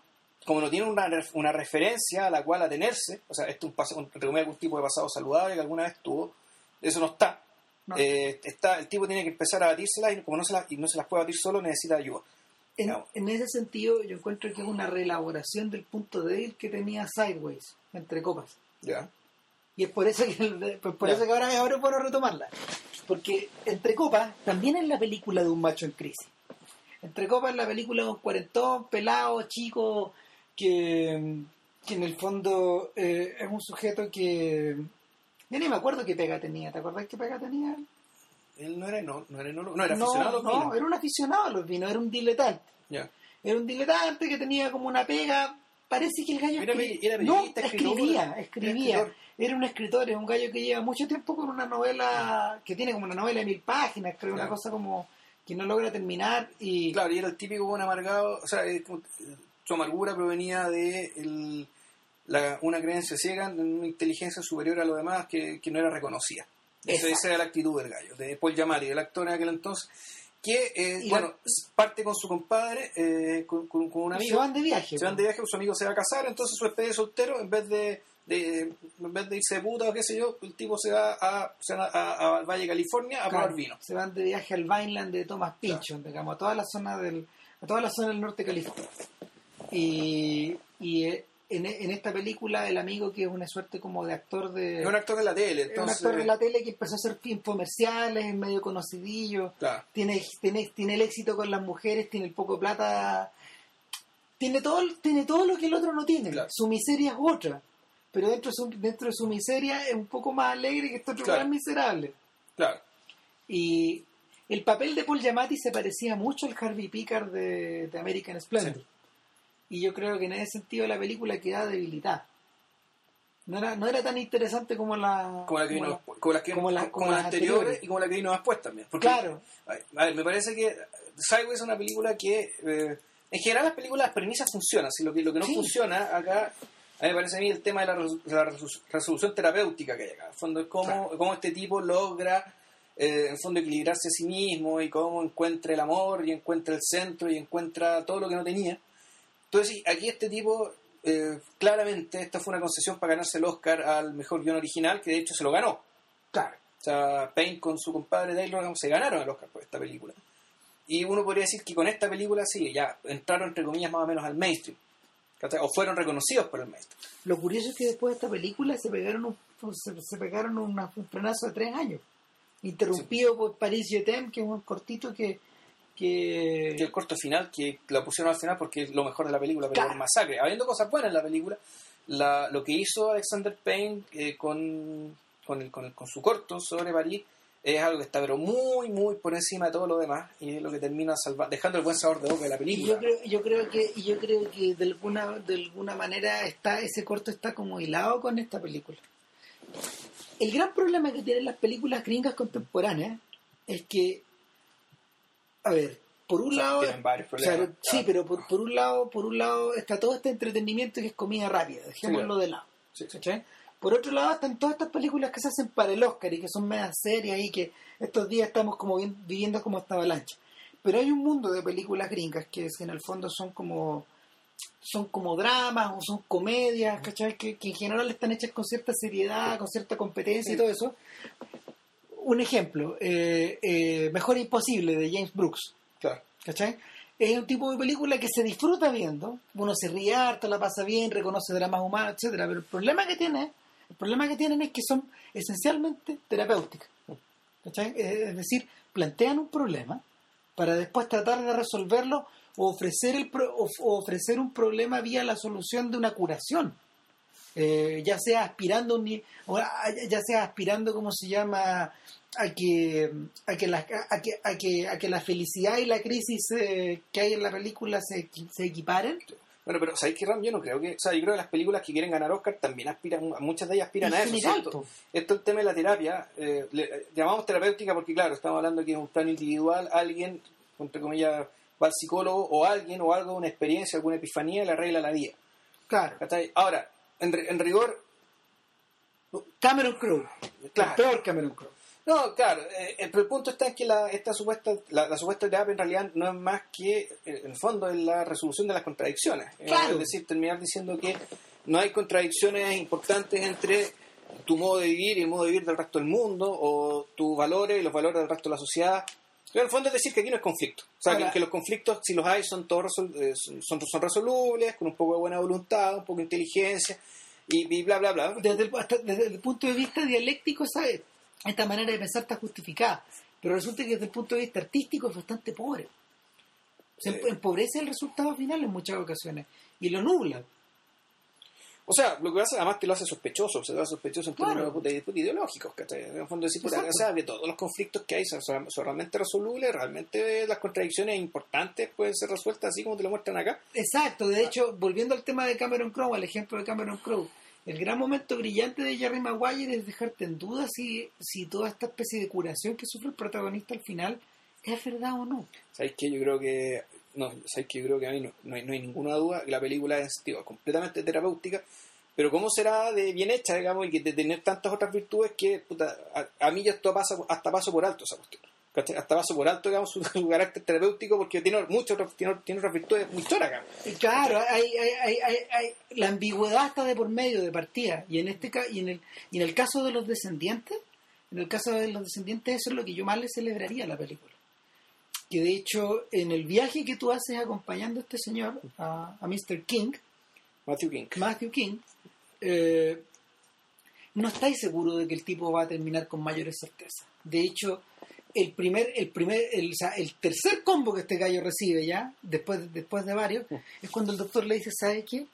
como no tiene una, una referencia a la cual atenerse, o sea, esto es un, pas- un, algún tipo de pasado saludable que alguna vez tuvo, eso no está. No. Eh, está el tipo tiene que empezar a batírselas y como no se las, y no se las puede batir solo, necesita ayuda. En, en ese sentido, yo encuentro que es una reelaboración del punto débil que tenía Sideways, entre copas. ¿Ya? Y es por eso que, por por Ya. eso que ahora, ahora bueno retomarla. Porque Entre Copas también es la película de un macho en crisis. Entre Copas es la película de un cuarentón, pelado, chico, que, que en el fondo eh, es un sujeto que... Ya ni me acuerdo qué pega tenía. ¿Te acordás qué pega tenía? Él no era, no, no era, enólogo, no era no, aficionado a los no, vinos. era un aficionado a los vinos, era un diletante. Era un diletante que tenía como una pega. Parece que el gallo Era escri- era no, escribía, Era escribía. Era un escritor, es un gallo que lleva mucho tiempo con una novela que tiene como una novela de mil páginas, creo, una cosa como que no logra terminar y Claro, y era el típico buen amargado, o sea, su amargura provenía de el- la- una creencia ciega en una inteligencia superior a lo demás que, que no era reconocida. Esa era la actitud del gallo, de Paul Giamatti, el actor en aquel entonces, que, eh, bueno, la- parte con su compadre, eh, con, con- con un Se amigo. van de viaje. Se van de viaje, su amigo se va a casar, entonces su despedida de soltero, en vez de, de- en vez de irse de puta o qué sé yo, el tipo se va a, se va a, a- al Valle California a Claro, probar vino. Se van de viaje al Vineland de Thomas Pynchon, digamos, a toda la zona del, a toda la zona del norte de California. Y, y eh, en, en esta película el amigo que es una suerte como de actor de Es un actor de la tele, es un entonces... actor de la tele que empezó a hacer infomerciales, es medio conocidillo, Claro. tiene, tiene, tiene el éxito con las mujeres, tiene el poco plata, tiene todo, tiene todo lo que el otro no tiene. Claro. Su miseria es otra, pero dentro de su, dentro de su miseria es un poco más alegre que este otro Claro. gran miserable. Claro. Y el papel de Paul Giamatti se parecía mucho al Harvey Pickard de, de American Splendor. Y yo creo que en ese sentido la película queda debilitada. No era, no era tan interesante como la... como la que vino como las que como la- como como las las anteriores anteriores. y como la que vino después también porque Claro, a ver me parece que Sideways es una película que eh, en general las películas las premisas funcionan si lo que lo que no Sí. funciona acá a mí me parece a mí el tema de la, resolu- la resolu- resolución terapéutica que hay acá en el fondo es cómo, Claro. cómo este tipo logra eh, en fondo equilibrarse a sí mismo y cómo encuentra el amor y encuentra el centro y encuentra todo lo que no tenía entonces aquí este tipo eh, claramente esta fue una concesión para ganarse el Oscar al mejor guion original que de hecho se lo ganó claro. o sea, Payne con su compadre Taylor se ganaron el Oscar por esta película. Y uno podría decir que con esta película sí, ya entraron entre comillas más o menos al mainstream. O fueron reconocidos por el mainstream. Lo curioso es que después de esta película se pegaron un, se, se pegaron una- un frenazo de tres años. Interrumpido por Paris Jetem, que es un cortito que... que el corto final, que la pusieron al final porque es lo mejor de la película, pero Claro. por masacre. Habiendo cosas buenas en la película, la- lo que hizo Alexander Payne eh, con, con, el- con el- con su corto sobre París es algo que está pero muy, muy por encima de todo lo demás y es lo que termina salva- dejando el buen sabor de boca de la película. yo creo, yo creo que yo creo que de alguna de alguna manera está ese corto está como hilado con esta película. El gran problema que tienen las películas gringas contemporáneas es que a ver, por un lado Tienen varios O sea, sí, pero por, por un lado, por un lado está todo este entretenimiento que es comida rápida, dejémoslo Sí. de lado. Por otro lado están todas estas películas que se hacen para el Oscar y que son medias serias y que estos días estamos como vi- viviendo como esta avalancha. Pero hay un mundo de películas gringas que en el fondo son como son como dramas o son comedias, ¿cachai? Que, que en general están hechas con cierta seriedad, con cierta competencia y todo eso. Un ejemplo, eh, eh, Mejor Imposible de James Brooks. Claro. ¿Cachai? Es un tipo de película que se disfruta viendo, uno se ríe harto, la pasa bien, reconoce dramas humanos, etcétera, pero el problema que tiene, el problema que tienen es que son esencialmente terapéuticas. ¿Cachai? Es decir, plantean un problema para después tratar de resolverlo o ofrecer el pro- ofrecer un problema vía la solución de una curación. Eh, ya sea aspirando ya sea aspirando como se llama a que a que la, a que, a que, a que la felicidad y la crisis eh, que hay en la película se, se equiparen Bueno, pero ¿sabéis qué, Ram? Yo no creo que... O sea, yo creo que las películas que quieren ganar Oscar también aspiran... Muchas de ellas aspiran a eso, po. Esto el tema de la terapia, eh, le- llamamos terapéutica porque, claro, estamos hablando que es un plano individual, alguien, entre comillas, va al psicólogo o alguien o algo, una experiencia, alguna epifanía, le arregla la vida. claro. Ahora, en, en rigor, Cameron Crowe Claro. el peor Cameron Crowe no, claro, eh, eh, pero el punto está en que la, esta supuesta, la, la supuesta terapia en realidad no es más que, eh, en el fondo, es la resolución de las contradicciones. Eh, Claro. Es decir, terminar diciendo que no hay contradicciones importantes entre tu modo de vivir y el modo de vivir del resto del mundo, o tus valores y los valores del resto de la sociedad. Pero en el fondo es decir que aquí no es conflicto. O sea, que, los conflictos, si los hay, son todos resol- eh, son, son resolubles, con un poco de buena voluntad, un poco de inteligencia, y, y bla, bla, bla. desde el, hasta- desde el punto de vista dialéctico ¿sabes? esta manera de pensar está justificada pero resulta que desde el punto de vista artístico es bastante pobre se Eh. empobrece el resultado final en muchas ocasiones y lo nubla O sea, lo que hace además te lo hace sospechoso, se lo hace sospechoso en Claro. términos puta, puta, ideológicos, ¿cachai? En el fondo decir, puta, o sea, que todos los conflictos que hay son, realmente resolubles, realmente las contradicciones importantes pueden ser resueltas así como te lo muestran acá. Exacto, de hecho, volviendo al tema de Cameron Crowe, al ejemplo de Cameron Crowe, el gran momento brillante de Jerry Maguire es dejarte en duda si, si toda esta especie de curación que sufre el protagonista al final es verdad o no. ¿Sabéis qué? Yo creo que no, sabes que yo creo que a mí no, no, hay, ninguna duda que la película es completamente terapéutica, pero cómo será de bien hecha, digamos, y que de tener tantas otras virtudes que puta, a, mí ya esto pasa, hasta paso por alto esa cuestión. Hasta paso por alto, digamos, su, carácter terapéutico porque tiene muchas tiene, tiene otras virtudes muy choras, Claro, hay, hay, hay, hay, la ambigüedad está de por medio de partida. Y en este y en el, y en el caso de los descendientes, en el caso de los descendientes, eso es lo que yo más le celebraría a la película. Que de hecho, en el viaje que tú haces acompañando a este señor, a, a Mr. King, Matthew King. Matthew King, eh, no estáis seguro de que el tipo va a terminar con mayores certezas. De hecho, el primer, el primer, el, o sea, el tercer combo que este gallo recibe ya, después, después de varios, es cuando el doctor le dice, ¿sabe qué?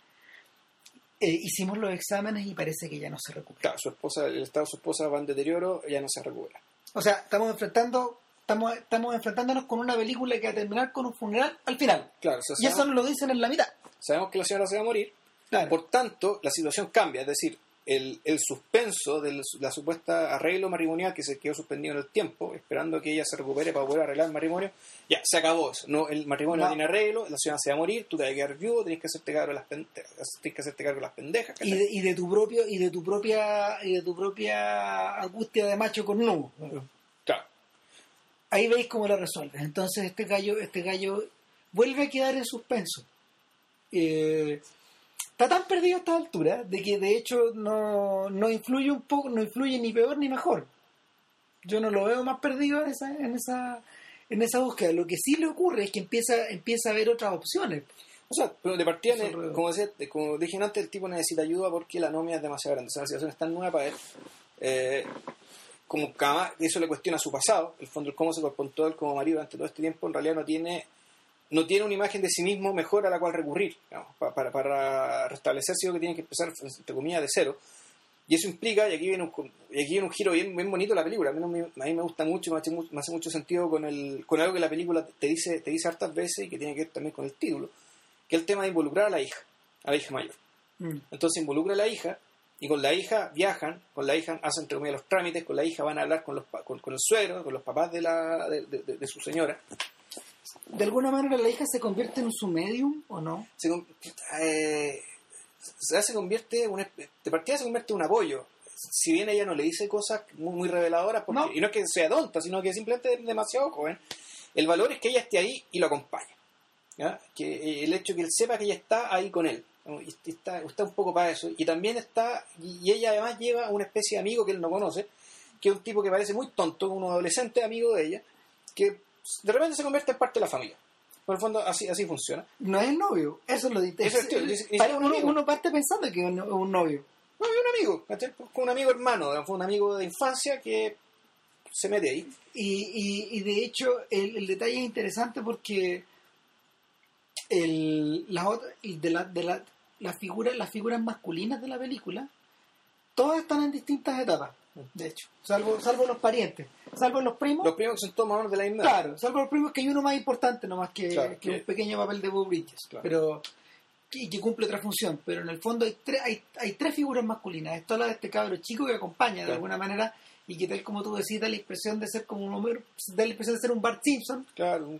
Eh, hicimos los exámenes y parece que ya no se recupera. Claro, su esposa, el estado de su esposa va en deterioro, ya no se recupera. O sea, estamos enfrentando, estamos, estamos enfrentándonos con una película que va a terminar con un funeral al final. Claro, o sea, Y eso nos lo dicen en la mitad. sabemos que la señora se va a morir, Claro. Por tanto, la situación cambia, es decir, el, el suspenso de la supuesta arreglo matrimonial que se quedó suspendido en el tiempo, esperando que ella se recupere para poder arreglar el matrimonio, ya, se acabó eso. No, el matrimonio no, tiene arreglo, la señora se va a morir, tú te vas a quedar viudo, tienes que hacerte cargo de las, pen- tienes que hacerte cargo de las pendejas. y de, y de tu propio y de tu propia y de tu propia angustia de macho con nu Claro, ahí veis cómo lo resuelves entonces este gallo este gallo vuelve a quedar en suspenso. Eh, está tan perdido a esta altura de que de hecho no, no influye un poco no influye ni peor ni mejor. Yo no lo veo más perdido en esa en esa en esa búsqueda. Lo que sí le ocurre es que empieza empieza a ver otras opciones. O sea, pero de partida, como, decía, como dije antes, el tipo necesita ayuda porque la anomia es demasiado grande. O sea, la situación es tan nueva para él. eh, como cama, eso le cuestiona su pasado. El fondo, el cómo se comportó él como marido durante todo este tiempo, en realidad no tiene no tiene una imagen de sí mismo mejor a la cual recurrir. digamos, pa- para, para restablecerse, lo que tiene que empezar, entre comillas, de cero. Y eso implica, y aquí viene un, y aquí viene un giro bien, bien bonito la película, a mí, me, a mí me gusta mucho, me hace, me hace mucho sentido con, el, con algo que la película te dice, te dice hartas veces y que tiene que ver también con el título, que es el tema de involucrar a la hija, a la hija mayor. Mm. Entonces involucra a la hija y con la hija viajan, con la hija hacen entre comillas los trámites, con la hija van a hablar con, los, con, con el suegro, con los papás de, la, de, de- de- su señora. de alguna manera la hija se convierte en su medium o no Se, eh, se, convierte, una de partida se convierte en un apoyo. Si bien ella no le dice cosas muy, muy reveladoras, porque, No. y no es que sea tonta, sino que simplemente es demasiado joven, el valor es que ella esté ahí y lo acompañe. ¿ya? Que eh, el hecho que él sepa que ella está ahí con él. Está, está un poco para eso. Y también está, y ella además lleva una especie de amigo que él no conoce, que es un tipo que parece muy tonto, un adolescente amigo de ella, que de repente se convierte en parte de la familia. Por el fondo, así, así funciona. no es el novio eso es lo di- Eso es, para- siquiera un uno, uno parte pensando que es un, un novio No, es un amigo. Con un amigo hermano, fue un amigo de infancia que se mete ahí. Y, y, y de hecho, el, el detalle es interesante porque el, las otras- de, la, de la, las figuras, las figuras masculinas de la película, todas están en distintas etapas, de hecho, salvo, salvo los parientes, salvo los primos. Los primos que son todos más de la misma. Claro, salvo los primos que hay uno más importante nomás que, Claro, que un pequeño papel de Bob Bridges, Claro. pero que, que cumple otra función, pero en el fondo hay, tres hay, hay tres figuras masculinas, está la de este cabro chico que acompaña de Claro. alguna manera y que tal como tú decís da la impresión de ser como un Homero, da la impresión de ser un Bart Simpson, Claro,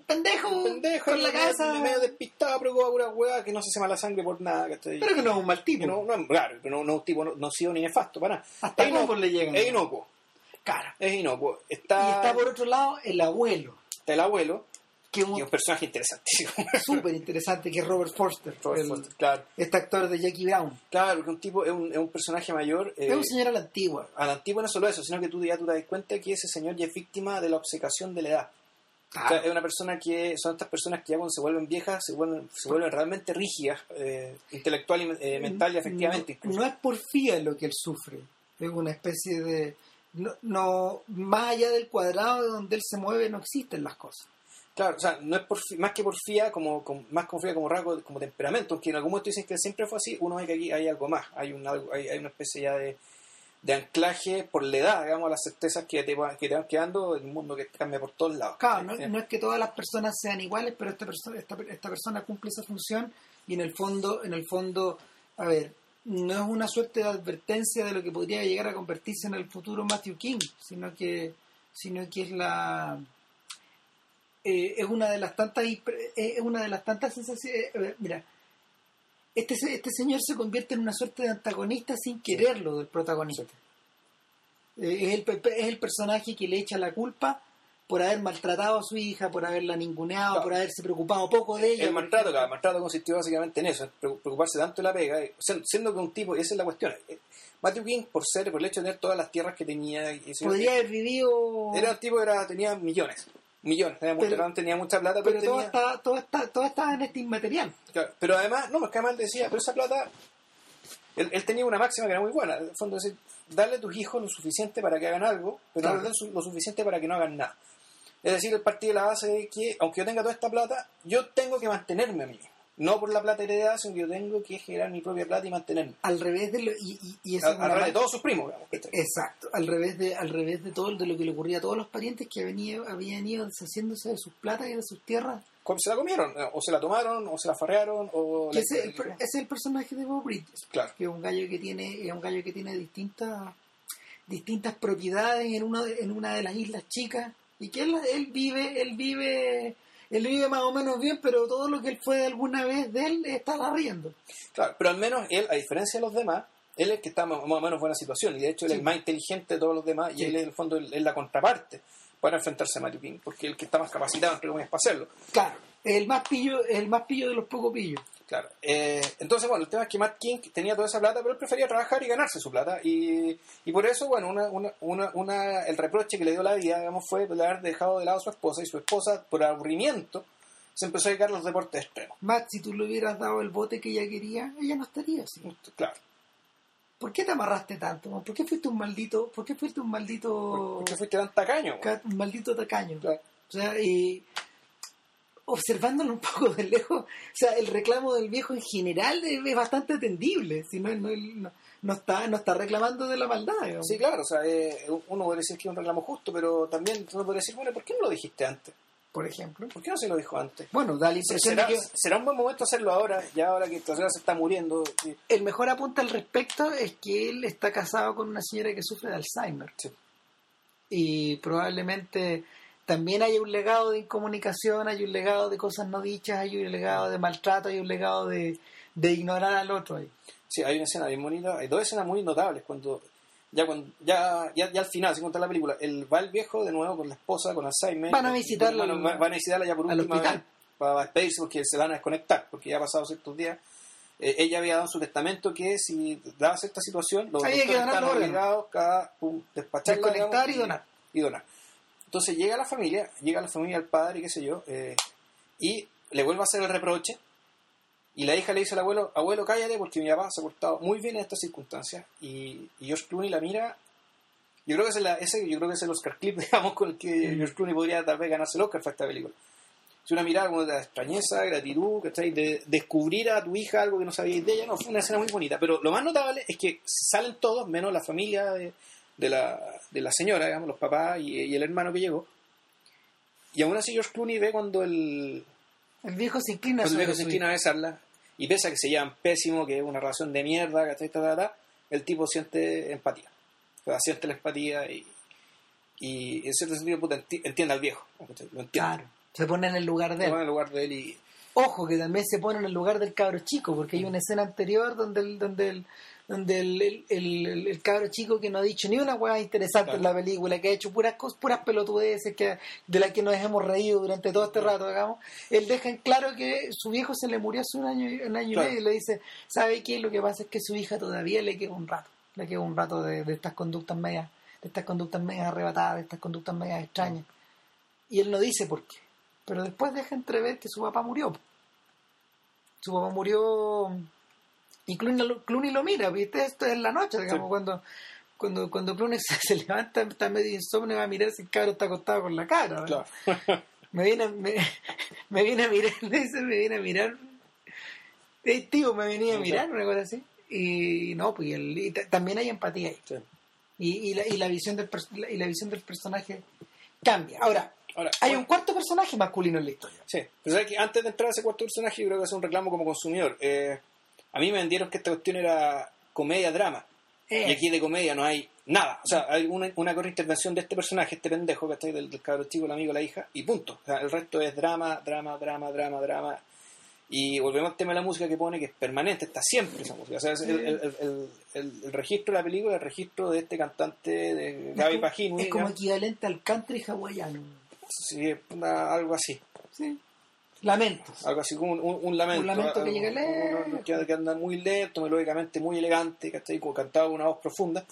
pendejo, un pendejo con la casa, medio despistado, preocupado por una hueá que no se hace mala sangre por nada, ¿cachai? pero que no es un mal tipo, no, no, claro, que no, no es un tipo no, nocivo ni nefasto para nada. hasta es inocuo, le llegan. es inocuo, Cara. es inocuo. Y Está, está por otro lado el abuelo, está el abuelo, que es que es un un personaje interesantísimo. súper interesante, que es Robert Forster, Robert el- Foster, claro, este actor de Jackie Brown. claro, que un tipo es un, es un personaje mayor. eh, es un señor a la antigua. a la antigua no solo eso, sino que tú ya tú te das cuenta que ese señor ya es víctima de la obcecación de la edad. O sea, es una persona que son estas personas que ya cuando se vuelven viejas se vuelven, se vuelven realmente rígidas, eh, intelectual y eh, mental y afectivamente. No, no es porfía lo que él sufre, es una especie de... No, no- más allá del cuadrado de donde él se mueve no existen las cosas. Claro, o sea, no es porfi- más que porfía, como, como- más confía como rasgo, como temperamento, aunque en algún momento dicen que siempre fue así, uno ve que aquí hay algo más, hay, un, algo- hay, hay una especie ya de, de anclaje por la edad, digamos, a las certezas que te, que te van quedando en un mundo que cambia por todos lados. Claro, no, no es que todas las personas sean iguales, pero esta persona, esta, esta persona cumple esa función y en el fondo, en el fondo, a ver, no es una suerte de advertencia de lo que podría llegar a convertirse en el futuro Matthew King, sino que, sino que es la eh, es una de las tantas eh, es una de las tantas sensaciones eh, mira este este señor se convierte en una suerte de antagonista sin quererlo del protagonista. Es, el, es el personaje que le echa la culpa por haber maltratado a su hija, por haberla ninguneado, por haberse preocupado poco de ella. El maltrato, el maltrato consistió básicamente en eso, preocuparse tanto de la pega, siendo que un tipo, esa es la cuestión, Matthew King, por ser, por el hecho de tener todas las tierras que tenía... Podría haber vivido... Era un tipo, era, tenía millones millones, tenía, mucha, tenía mucha plata, pero, todo, está, todo, está, todo estaba en este inmaterial. pero además, no, es que además decía, pero esa plata, él, tenía una máxima que era muy buena, en el fondo, decir, darle a tus hijos lo suficiente para que hagan algo, pero no darle lo suficiente para que no hagan nada. Es decir, el partido de la base de que, aunque yo tenga toda esta plata, yo tengo que mantenerme a mí no por la plata heredada, sino que yo tengo que generar mi propia plata y mantenerme. Al revés de lo, y, y, al, revés de todos sus primos. Exacto, al revés de al revés de todo de lo que le ocurría a todos los parientes que habían, habían ido deshaciéndose de sus platas y de sus tierras. Se la comieron, o se la tomaron, o se la farrearon, o... ese, el, es el personaje de Bob Bridges, claro. que es un gallo que tiene, es un gallo que tiene distintas distintas propiedades en una, en una de las islas chicas y que él, él vive, él vive él vive más o menos bien, pero todo lo que él fue alguna vez de él está riendo. Claro, pero al menos él, a diferencia de los demás, él es el que está más, o menos en buena situación y de hecho él es más inteligente de todos los demás y él en el fondo es la contraparte para enfrentarse a King, porque es el que está más capacitado entre comillas para hacerlo. Claro, el más pillo, el más pillo de los pocos pillos. Claro. Eh, entonces, bueno, el tema es que Matt King tenía toda esa plata, pero él prefería trabajar y ganarse su plata. Y, y por eso, bueno, una, una, una, el reproche que le dio la vida, digamos, fue de haber dejado de lado a su esposa y su esposa, por aburrimiento, se empezó a dedicar a los deportes extremos. Matt, si tú le hubieras dado el bote que ella quería, ella no estaría así. Claro. ¿Por qué te amarraste tanto? ¿Por qué fuiste un maldito? ¿Por qué fuiste un maldito? ¿Por qué fuiste tan tacaño? Un maldito tacaño. Claro. O sea, y observándolo un poco de lejos, o sea, el reclamo del viejo en general es bastante atendible, si no, no, no, está, no está reclamando de la maldad. Sí, claro, o sea, eh, uno puede decir que es un reclamo justo, pero también uno puede decir, bueno, ¿por qué no lo dijiste antes? Por ejemplo. ¿Por qué no se lo dijo antes? Bueno, da ¿Será, será un buen momento hacerlo ahora, ya ahora que esta señora se está muriendo. El mejor apunte al respecto es que él está casado con una señora que sufre de Alzheimer. Sí. Y probablemente también hay un legado de incomunicación, hay un legado de cosas no dichas, hay un legado de maltrato, hay un legado de, ignorar al otro ahí. Sí, hay una escena bien bonita, hay dos escenas muy notables cuando ya cuando ya, ya, al final, sin contar la película, el va el viejo de nuevo con la esposa, con Alzheimer. Van a visitarla. Van, a visitarla ya por última vez para despedirse porque se van a desconectar, porque ya ha pasado ciertos días. Eh, ella había dado su testamento que si daba esta situación, los doctores estaban obligados a despachar Desconectar y donar. Y donar. Entonces llega la familia, llega la familia, el padre, qué sé yo, eh, y le vuelve a hacer el reproche. Y la hija le dice al abuelo, abuelo, cállate porque mi papá se ha portado muy bien en estas circunstancias. Y, y George Clooney la mira. Yo creo que es, la, ese, yo creo que es el Oscar clip, digamos, con el que mm. George Clooney podría tal vez ganarse el Oscar para esta película. Es una mirada como de extrañeza, gratitud, De descubrir a tu hija algo que no sabíais de ella. No, fue una escena muy bonita. Pero lo más notable es que salen todos, menos la familia de, de la, de la señora, digamos, los papás y, el hermano que llegó. Y aún así George Clooney ve cuando el... El viejo se inclina, el viejo se inclina a besarla. Y pese a que se llevan pésimo, que es una relación de mierda, que el tipo siente empatía. O sea, siente la empatía y, y en cierto sentido entiende al viejo. Claro, se pone en el lugar de él. Se pone en el lugar de él y... Ojo, que también se pone en el lugar del cabro chico, porque hay una escena anterior donde el, donde el, donde el, el, el, cabro chico que no ha dicho ni una hueá interesante en la película, que ha hecho puras cosas, puras pelotudeces que, de las que nos hemos reído durante todo este rato, digamos, él deja en claro que su viejo se le murió hace un año, un año y medio y le dice, ¿sabe qué? Lo que pasa es que su hija todavía le queda un rato, le queda un rato de, estas conductas medias, de estas conductas medias arrebatadas, de estas conductas medias extrañas. Y él no dice por qué, pero después deja entrever que su papá murió. Su papá murió y Clooney lo, mira, ¿viste? Esto es la noche, digamos, cuando, cuando, cuando Clooney se, levanta, está medio insomnio, va a mirar si el cabro está acostado con la cara. me, viene, me, me, viene a mirar, dice, me viene a mirar. Hey, tío, me venía a mirar, una cosa así. Y no, pues y también hay empatía ahí. Y, y, la, y, la visión del, y la visión del personaje cambia. Ahora, Ahora, hay un cuarto personaje masculino en la historia. Sí, pero que antes de entrar a ese cuarto personaje, yo creo que es un reclamo como consumidor. Eh, a mí me vendieron que esta cuestión era comedia-drama. Y eh. aquí de comedia no hay nada. O sea, hay una, una intervención de este personaje, este pendejo, ¿cachai? Del, del cabro chico, el amigo, la hija, y punto. O sea, el resto es drama, drama, drama, drama, drama. Y volvemos al tema de la música que pone, que es permanente, está siempre esa música. O sea, es el, el, el, registro de la película, el registro de este cantante de Gaby es como, Pagini. es como equivalente al country hawaiano. Sí, una- algo así. Sí. Lamentos. Algo así como un, un- un lamento. Un lamento que llega lento. Que, que anda muy lento, melódicamente muy elegante, ¿cachai? Como cantado con una voz profunda.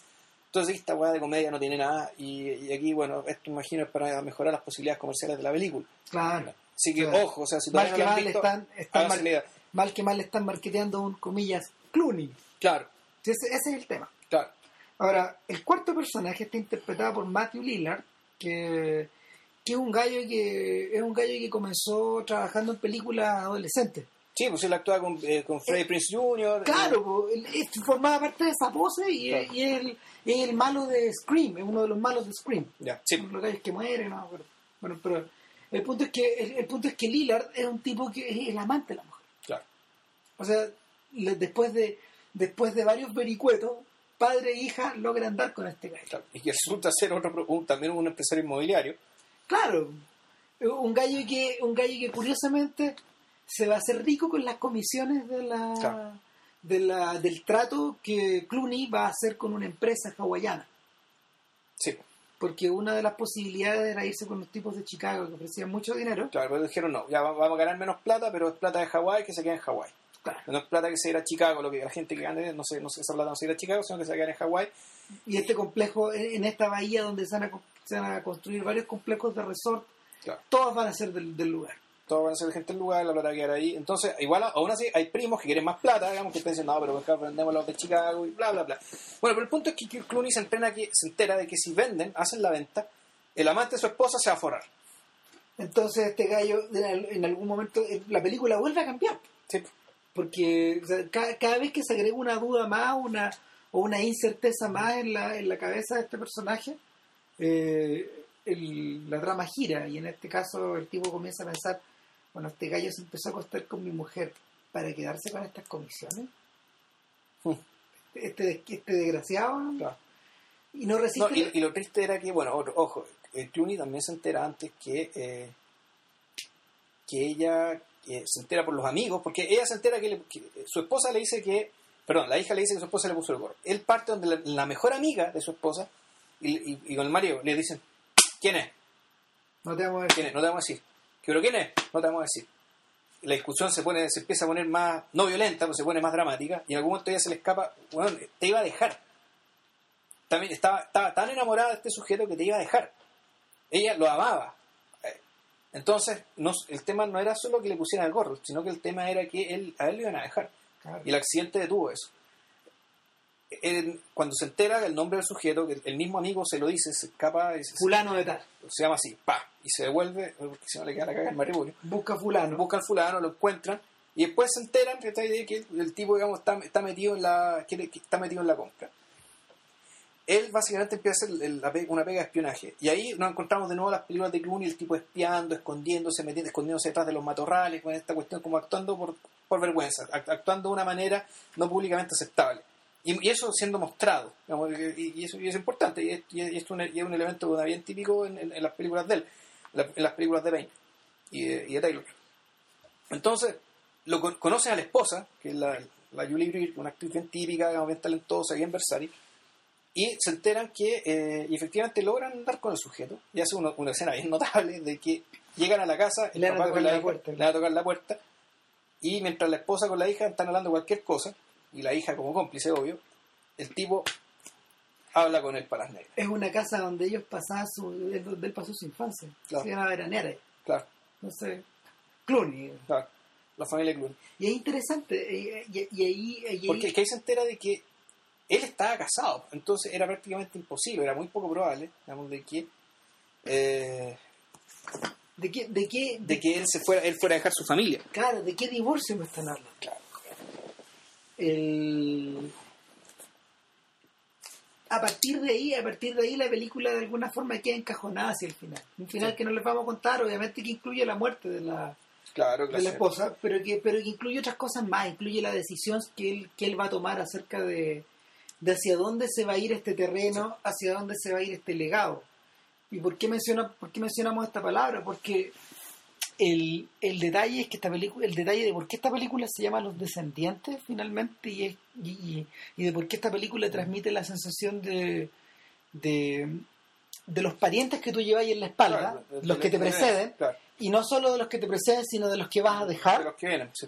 Entonces esta weá de comedia no tiene nada y, y aquí, bueno, esto imagino es para mejorar las posibilidades comerciales de la película. Claro. Así que, Claro. ojo, o sea, si Mal no que han mal visto, están, están idea. mal que mal le están marketeando un comillas Clooney. Claro, Ese, ese es el tema. claro. Ahora, el cuarto personaje está interpretado por Matthew Lillard, que, que es un gallo que es un gallo que comenzó trabajando en películas adolescentes. Sí, pues él actúa con, eh, con Freddie Prince Jr. Claro, po, él- él formaba parte de esa pose y, Claro. y es, el, es el malo de Scream, es uno de los malos de Scream. eh, Ya, sí. Los gallos que mueren, no, pero, bueno, pero el punto es que el, el punto es que Lillard es un tipo que es el amante de la mujer. Claro. O sea, le- después de después de varios vericuetos, padre e hija logran dar con este gallo. claro. Y que resulta ser otro, un- también un empresario inmobiliario. Claro, un gallo que un gallo que curiosamente se va a hacer rico con las comisiones de la, Claro. de la del trato que Clooney va a hacer con una empresa hawaiana. Sí, Porque una de las posibilidades era irse con los tipos de Chicago que ofrecían mucho dinero. claro, pero dijeron no, ya va- vamos a ganar menos plata, pero es plata de Hawái que se queda en Hawái. Claro. No es plata que se irá a Chicago, lo que la gente que gane, no sé, no sé, esa plata no se irá a Chicago, sino que se va a quedar en Hawái. Y este complejo, en esta bahía donde se van a, se van a construir varios complejos de resort, Claro. todos van a ser del, del lugar. Todos van a ser gente del lugar, la plata va a quedar ahí. Entonces, igual, aún así, hay primos que quieren más plata, digamos, que están diciendo, no, pero acá vendemos los de Chicago y bla, bla, bla. Bueno, pero el punto es que Clooney se, entrena que, se entera de que si venden, hacen la venta, el amante de su esposa se va a forrar. Entonces este gallo en al- en algún momento eh, la película vuelve a cambiar. Sí, Porque o sea, cada, cada vez que se agrega una duda más una, o una incerteza más en la, en la cabeza de este personaje, eh, el- la trama gira y en este caso el tipo comienza a pensar, bueno, este gallo se empezó a acostar con mi mujer para quedarse con estas comisiones. Hmm. Este, este desgraciado claro. y no No, resiste. y, y lo triste era que, bueno, otro- ojo, eh, Clooney también se entera antes que, eh, que ella eh, se entera por los amigos, porque ella se entera que, le- que su esposa le dice que, perdón, la hija le dice que su esposa le puso el gorro. Él parte donde la, la mejor amiga de su esposa y, y- y con el marido le dicen, ¿quién es? no te vamos a decir. ¿Quién es? No te vamos a decir. ¿Pero quién es? No te vamos a decir. La discusión se pone, se empieza a poner más, no violenta, pero se pone más dramática, y en algún momento ella se le escapa, bueno, te iba a dejar. También estaba, estaba tan enamorada de este sujeto que te iba a dejar. Ella lo amaba. Entonces, no, el tema no era solo que le pusieran el gorro, sino que el tema era que él, a él le iban a dejar. Claro. Y el accidente detuvo eso. Cuando se entera del nombre del sujeto, que el mismo amigo se lo dice, se escapa, y se, Fulano de tal. se llama así, pa, y se devuelve, porque si no le queda la caga el matrimonio. Busca fulano. Buscan fulano, lo encuentran, y después se enteran que, que el, tipo, digamos, está, está metido en la que está metido en la compra. Él básicamente empieza a hacer el- una pega de espionaje. Y ahí nos encontramos de nuevo las películas de Clooney, el tipo espiando, escondiéndose, metiendo, escondiéndose detrás de los matorrales, con esta cuestión como actuando por, por vergüenza, act- actuando de una manera no públicamente aceptable. Y, y eso siendo mostrado, digamos, y, y eso, y es importante, y es, es- un, y es un elemento bien típico en, en- en las películas de él, en, la- en las películas de Bane y de, Taylor. Entonces, lo con- conocen a la esposa, que es la, la Julie Greer, una actriz bien típica, digamos, bien talentosa, bien versátil, y se enteran que eh, efectivamente logran dar con el sujeto, y hace una, una escena bien notable de que llegan a la casa, el Le papá con tocar la la hija, puerta. le van a tocar la puerta, y mientras la esposa con la hija están hablando cualquier cosa, y la hija como cómplice, obvio, el tipo habla con él para negras. Es una casa donde ellos pasaban su, es donde él pasó su infancia. Claro. Se iban a veranear ahí. Claro, Entonces, Clooney. claro, la familia Clooney. Y es interesante. Y, y- y ahí. y ahí- Porque es que ahí se entera de que él estaba casado, entonces era prácticamente imposible, era muy poco probable, digamos, de que eh, ¿De qué, de de que él se fuera, él fuera a dejar su familia. Claro, ¿de qué divorcio me están hablando? Claro. El... A partir de ahí, a partir de ahí la película de alguna forma queda encajonada hacia el final. Un final Sí. que no les vamos a contar, obviamente que incluye la muerte de la, Claro, de la esposa, pero que, pero que incluye otras cosas más, incluye la decisión que él, que él va a tomar acerca de, de hacia dónde se va a ir este terreno, hacia dónde se va a ir este legado. ¿Y por qué, menciona, por qué mencionamos esta palabra? Porque el, el detalle es que esta película, el detalle de por qué esta película se llama Los Descendientes finalmente y, es- y, y de por qué esta película transmite la sensación de, de, de los parientes que tú llevas ahí en la espalda, Claro, de- de los que te preceden, Claro, y no solo de los que te preceden, sino de los que vas a de dejar, los que vienen, sí.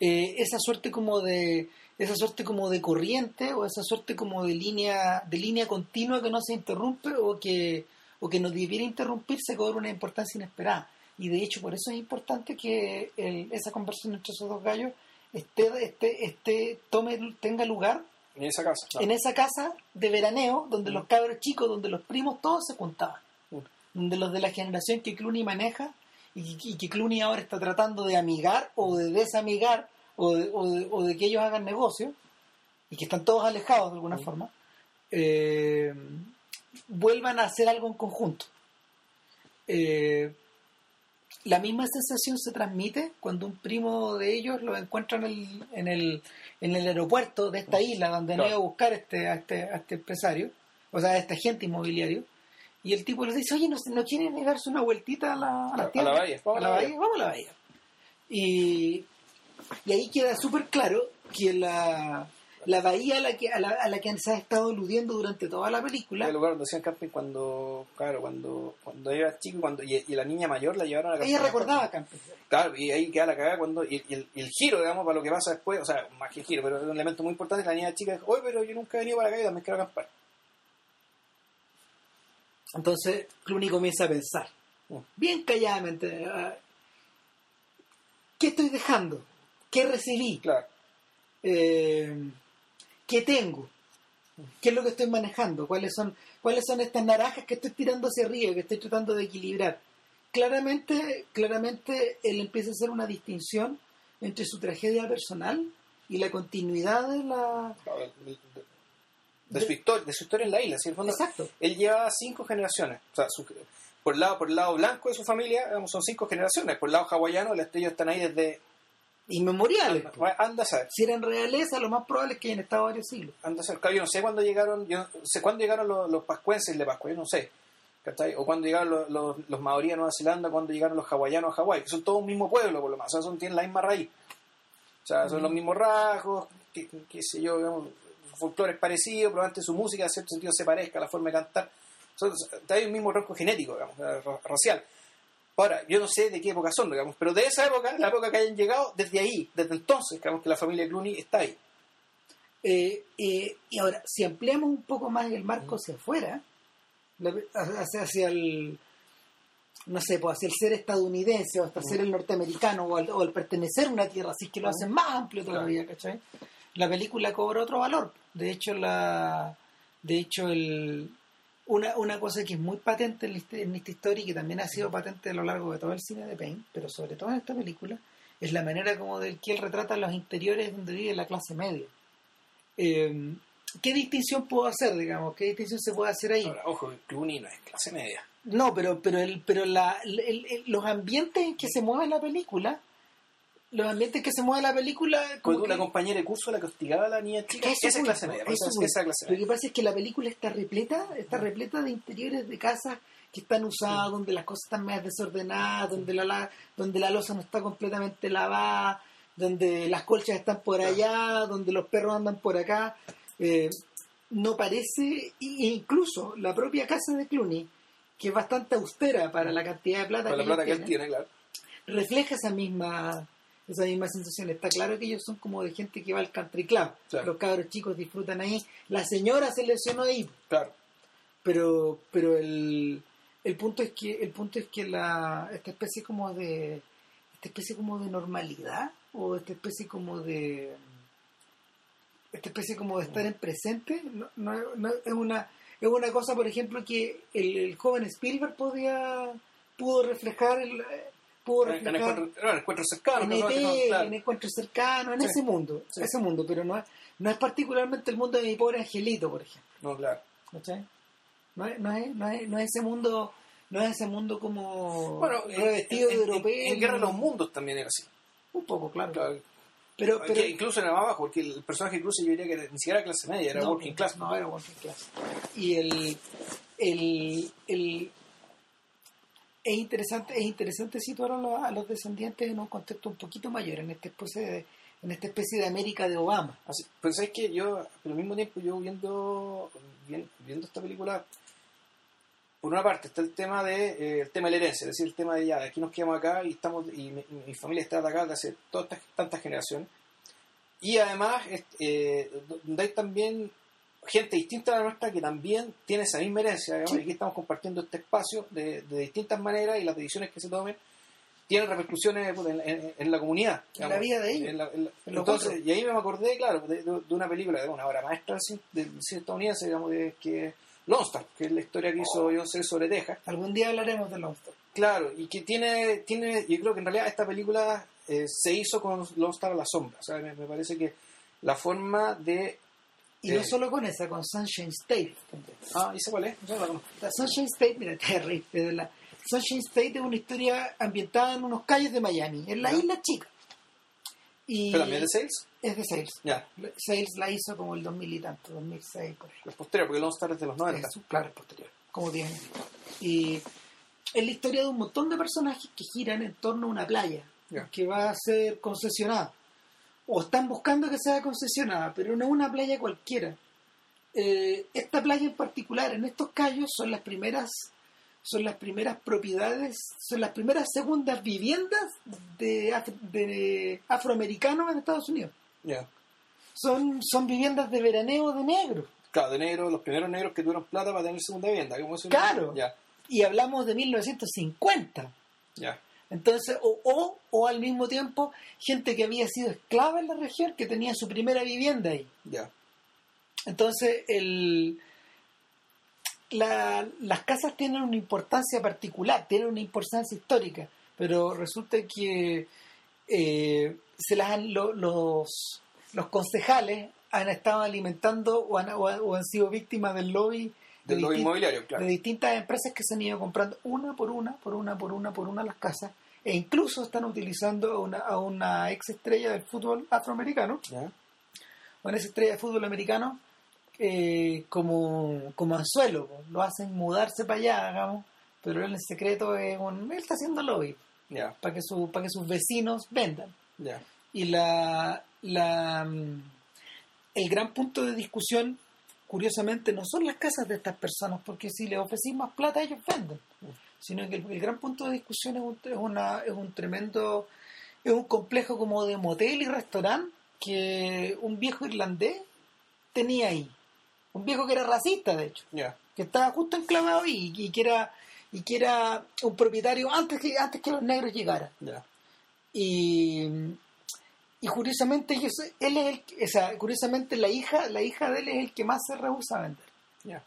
eh, esa suerte como de esa suerte como de corriente o esa suerte como de línea de línea continua que no se interrumpe o que o que no debiera interrumpirse cobra una importancia inesperada y de hecho por eso es importante que el- esa conversación entre esos dos gallos esté esté esté tome tenga lugar En esa casa. claro. en esa casa de veraneo donde los cabros chicos donde los primos todos se juntaban Mm. donde los de la generación que Clooney maneja y, y que Clooney ahora está tratando de amigar o de desamigar o de, o de- o de que ellos hagan negocio y que están todos alejados de alguna Mm. forma, eh, vuelvan a hacer algo en conjunto. Eh, la misma sensación se transmite cuando un primo de ellos lo encuentra en el, en el, en el aeropuerto de esta isla donde han Claro. ido a buscar este, a, este, a este empresario, o sea, a este agente inmobiliario, y el tipo les dice, oye, ¿no, no quieren darse una vueltita a la, a A la bahía, vamos a la bahía, vamos a la bahía. Y, y ahí queda súper claro que la, la bahía a la, que, a, la, a la que se ha estado eludiendo durante toda la película el lugar donde hacían camping cuando, claro, cuando, cuando era chico cuando, y, y la niña mayor la llevaron a la ella recordaba Camping. Claro, y ahí queda la cagada cuando. Y, y el, y el giro, digamos, para lo que pasa después, o sea, más que el giro, pero es un elemento muy importante. La niña chica dijo: Oye, pero yo nunca he venido para acá y también quiero acampar. Entonces Clooney comienza a pensar, Mm. bien calladamente, ah, ¿qué estoy dejando? ¿Qué recibí? Claro, Eh, ¿Qué tengo? ¿Qué es lo que estoy manejando? ¿Cuáles son, ¿Cuáles son estas naranjas que estoy tirando hacia arriba, que estoy tratando de equilibrar? Claramente, claramente él empieza a hacer una distinción entre su tragedia personal y la continuidad de la... de, su historia, de su historia en la isla. ¿sí? El fondo, Exacto. él lleva cinco generaciones. O sea, su- por, el lado, por el lado blanco de su familia, digamos, son cinco generaciones. Por el lado hawaiano, las estrellas están ahí desde. Inmemoriales. Anda a saber. Si eran realeza, lo más probable es que hayan estado varios siglos. Anda a saber. Claro, yo no sé cuándo llegaron, yo no sé cuándo llegaron los, los pascuenses de Pascua, yo no sé. ¿cachai? O cuándo llegaron los, los, los maoríes a Nueva Zelanda, cuándo llegaron los hawaianos a Hawái, que son todos un mismo pueblo, por lo más. O sea, son, tienen la misma raíz. O sea, son los mismos rasgos, qué, qué sé yo, digamos, folclores parecidos, probablemente su música en cierto sentido se parezca, la forma de cantar. Hay un mismo rasgo genético, digamos, eh, ra- racial. Ahora, yo no sé de qué época son, digamos, pero de esa época, la época que hayan llegado, desde ahí, desde entonces, digamos que la familia Clooney está ahí. Eh, eh, y ahora, si ampliamos un poco más el marco hacia afuera, hacia, hacia el, no sé, pues hacia el ser estadounidense o hasta ser el norteamericano o el, o el pertenecer a una tierra, así que lo hacen más amplio todavía, ¿cachai? La película cobra otro valor. De hecho, la, de hecho el, una, una cosa que es muy patente en, hist- en esta historia y que también ha sido patente a lo largo de todo el cine de Payne, pero sobre todo en esta película, es la manera como del que él retrata los interiores donde vive la clase media. Eh, ¿Qué distinción puedo hacer, digamos? ¿Qué distinción se puede hacer ahí? Ahora, ojo, Clooney no es clase media. No, pero, pero, el, pero la, el- el- los ambientes en que se mueve la película, los ambientes en que se mueve la película... como que- compañera de curso la que hostigaba a la niña chica, Eso esa es clase media. eso Esa es voy. esa clase Lo que pasa es que la película está repleta, está repleta de interiores de casas que están usadas, donde las cosas están más desordenadas, donde la, la- donde la losa no está completamente lavada, donde las colchas están por allá, donde los perros andan por acá. Eh, no parece, incluso la propia casa de Clooney, que es bastante austera para la cantidad de plata la que, plata que él tiene, claro. refleja esa misma esa misma sensación. Está claro que ellos son como de gente que va al country club. Claro. Los cabros chicos disfrutan ahí. La señora se lesionó ahí, Claro. pero pero el, el punto es que el punto es que la esta especie como de esta especie como de normalidad o esta especie como de esta especie como de estar en presente no, no- no- es una es una cosa por ejemplo que el, el joven Spielberg podía pudo reflejar el, En, encuentro, en encuentro cercano, en no, claro. en encuentros cercanos, en Sí. ese mundo, Sí. ese mundo, pero no es, no es particularmente el mundo de mi pobre angelito, por ejemplo. No, claro. ¿cachai? No es, no es, no es, no es ese mundo, no es ese mundo como Bueno, revestido en, de en- europeo. en Guerra de los Mundos también era así. Un poco, claro. Claro. Pero, pero incluso era más bajo, porque el personaje incluso yo diría que ni siquiera era clase media, era working class. No, era working class. Y el, el, el, es interesante, es interesante situar a los, descendientes en un contexto un poquito mayor, en esta especie de, en esta especie de América de Obama. Así, pues es que yo, al mismo tiempo, yo viendo, viendo, esta película, por una parte está el tema de eh, el tema de la herencia, es decir, el tema de ya, aquí nos quedamos acá y estamos y mi, familia está atacada desde hace tantas generaciones. Y además, eh, donde hay también gente distinta a la nuestra que también tiene esa misma herencia, y aquí estamos compartiendo este espacio de, distintas maneras y las decisiones que se tomen tienen repercusiones pues, en, la comunidad. en la vida de ellos. entonces, y ahí me acordé, claro, de, una película de una obra maestra del cine estadounidense, digamos, de, que es que es la historia que hizo John C. sobre Texas. Algún día hablaremos de Lone Star. Claro, y que tiene, tiene yo creo que en realidad esta película eh, se hizo con Lone Star a la sombra. O sea, me parece que la forma de y no solo con esa, con Sunshine State. Ah, ¿y cuál es? La Sunshine State, mira, la Sunshine State es una historia ambientada en unos calles de Miami, en la isla chica. Y ¿Pero también de Sales? Es de Sales. Ya. Sales la hizo como el 2000 y tanto, 2006. Por Es posterior, porque Lone Star es de los 90. claro, es posterior, como 10 Y es la historia de un montón de personajes que giran en torno a una playa que va a ser concesionada o están buscando que sea concesionada, pero no una playa cualquiera. Eh, esta playa en particular, en estos callos, son las primeras son las primeras propiedades, son las primeras segundas viviendas de, afroamericanos en Estados Unidos. Son, son viviendas de veraneo de negros. Claro, de negros, los primeros negros que tuvieron plata para tener segunda vivienda. claro. Y hablamos de 1950. Ya. Entonces, o, o, al mismo tiempo, gente que había sido esclava en la región, que tenía su primera vivienda ahí. Entonces, el, las casas tienen una importancia particular, tienen una importancia histórica, pero resulta que eh, se las han, los, los concejales han estado alimentando o han, o han sido víctimas del lobby de, inmobiliario, de distintas empresas que se han ido comprando una por una, por una, por una, por una las casas, e incluso están utilizando a una, a una ex estrella del fútbol afroamericano, una ex estrella de fútbol americano, eh, como, como anzuelo, lo hacen mudarse para allá, digamos, pero él en secreto es un, él está haciendo lobby para que su, para que sus vecinos vendan. Y la, la el gran punto de discusión curiosamente no son las casas de estas personas, porque si les ofrecís más plata ellos venden, sino que el, gran punto de discusión es un, es, una, es un tremendo, es un complejo como de motel y restaurante que un viejo irlandés tenía ahí, un viejo que era racista de hecho, que estaba justo enclavado ahí y, que era y que era un propietario antes que antes que los negros llegaran. Y y curiosamente él es el o sea, curiosamente la hija la hija de él es el que más se rehúsa a vender. Ya.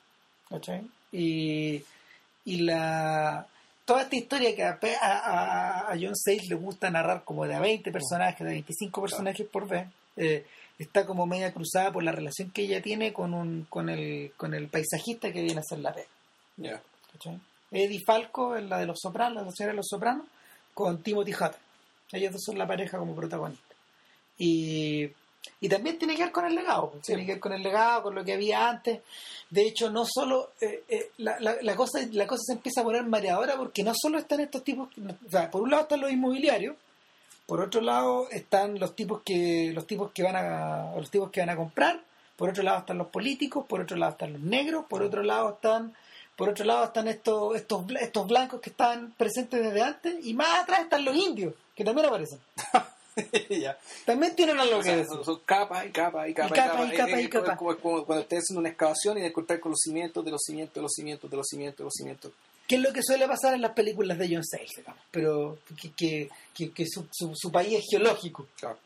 Y, y la toda esta historia que a, a, John Sayles le gusta narrar como de a 20 personajes de 25 personajes por vez eh, está como media cruzada por la relación que ella tiene con un con el con el paisajista que viene a hacer la pega ya. Eddie Falco la de los sopranos la señora de los sopranos con Timothy Hutton ellos dos son la pareja como protagonistas y, y también tiene que ver con el legado, pues, tiene que ver con el legado, con lo que había antes. De hecho, no solo eh, eh, la, la, cosa, la cosa se empieza a poner mareadora porque no solo están estos tipos, o sea, por un lado están los inmobiliarios, por otro lado están los tipos que los tipos que van a los tipos que van a comprar, por otro lado están los políticos, por otro lado están los negros, por otro lado están por otro lado están estos estos estos blancos que están presentes desde antes y más atrás están los indios que también aparecen. También tienen algo que decir. Son, capas y capas y capas y capas. Y capas, Como, cuando estés haciendo una excavación y descortar con los cimientos de los cimientos de los cimientos de los cimientos de los cimientos. Que es lo que suele pasar en las películas de John Sayles, digamos. Pero que, que, que, su, su, país es geológico. Claro.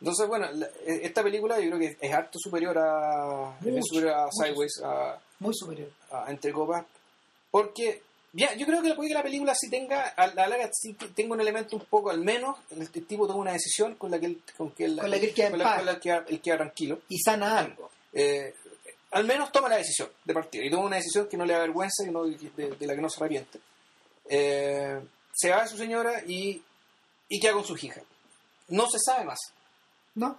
Entonces, bueno, e, esta película yo creo que es harto superior a, superior a Sideways. A, muy superior. A Entre Copas. Porque ya, yo creo que puede que la película sí tenga, a la larga sí tenga un elemento un poco, al menos, el tipo toma una decisión con la que él, con que él, con la que él queda, con la, que queda, tranquilo. Y sana algo. Eh, al menos toma la decisión de partir. Y toma una decisión que no le da vergüenza y no, de, la que no se arrepiente. Eh, se va de su señora y, y queda con su hija. No se sabe más. ¿No?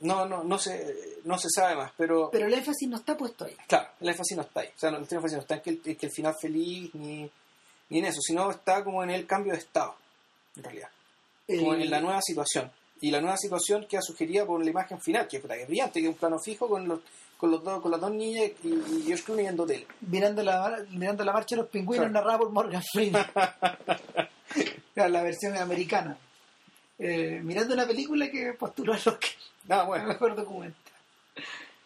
No, no, no se, no se sabe más, pero... Pero el énfasis no está puesto ahí. Claro, el énfasis no está ahí. O sea, no, el énfasis no está en que el, en que el final feliz ni, ni en eso, sino está como en el cambio de estado, en realidad. Como en la nueva situación. Y la nueva situación queda sugerida por la imagen final, que es que es brillante, que es un plano fijo con los, con los dos, con las dos niñas y, y George Clooney en hotel. mirando la, mirando la marcha de los pingüinos Claro. narrada por Morgan Freeman. La versión americana. Eh, mirando una película que postuló. Ah, el bueno. mejor documental.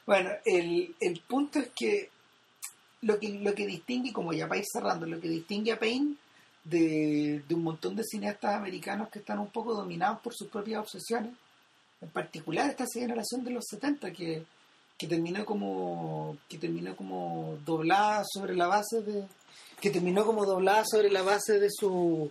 Bueno, el, el punto es que lo que lo que distingue, como ya ir cerrando, lo que distingue a Payne de, de un montón de cineastas americanos que están un poco dominados por sus propias obsesiones, en particular esta generación de los 70 que, que terminó como que terminó como doblada sobre la base de que terminó como doblada sobre la base de su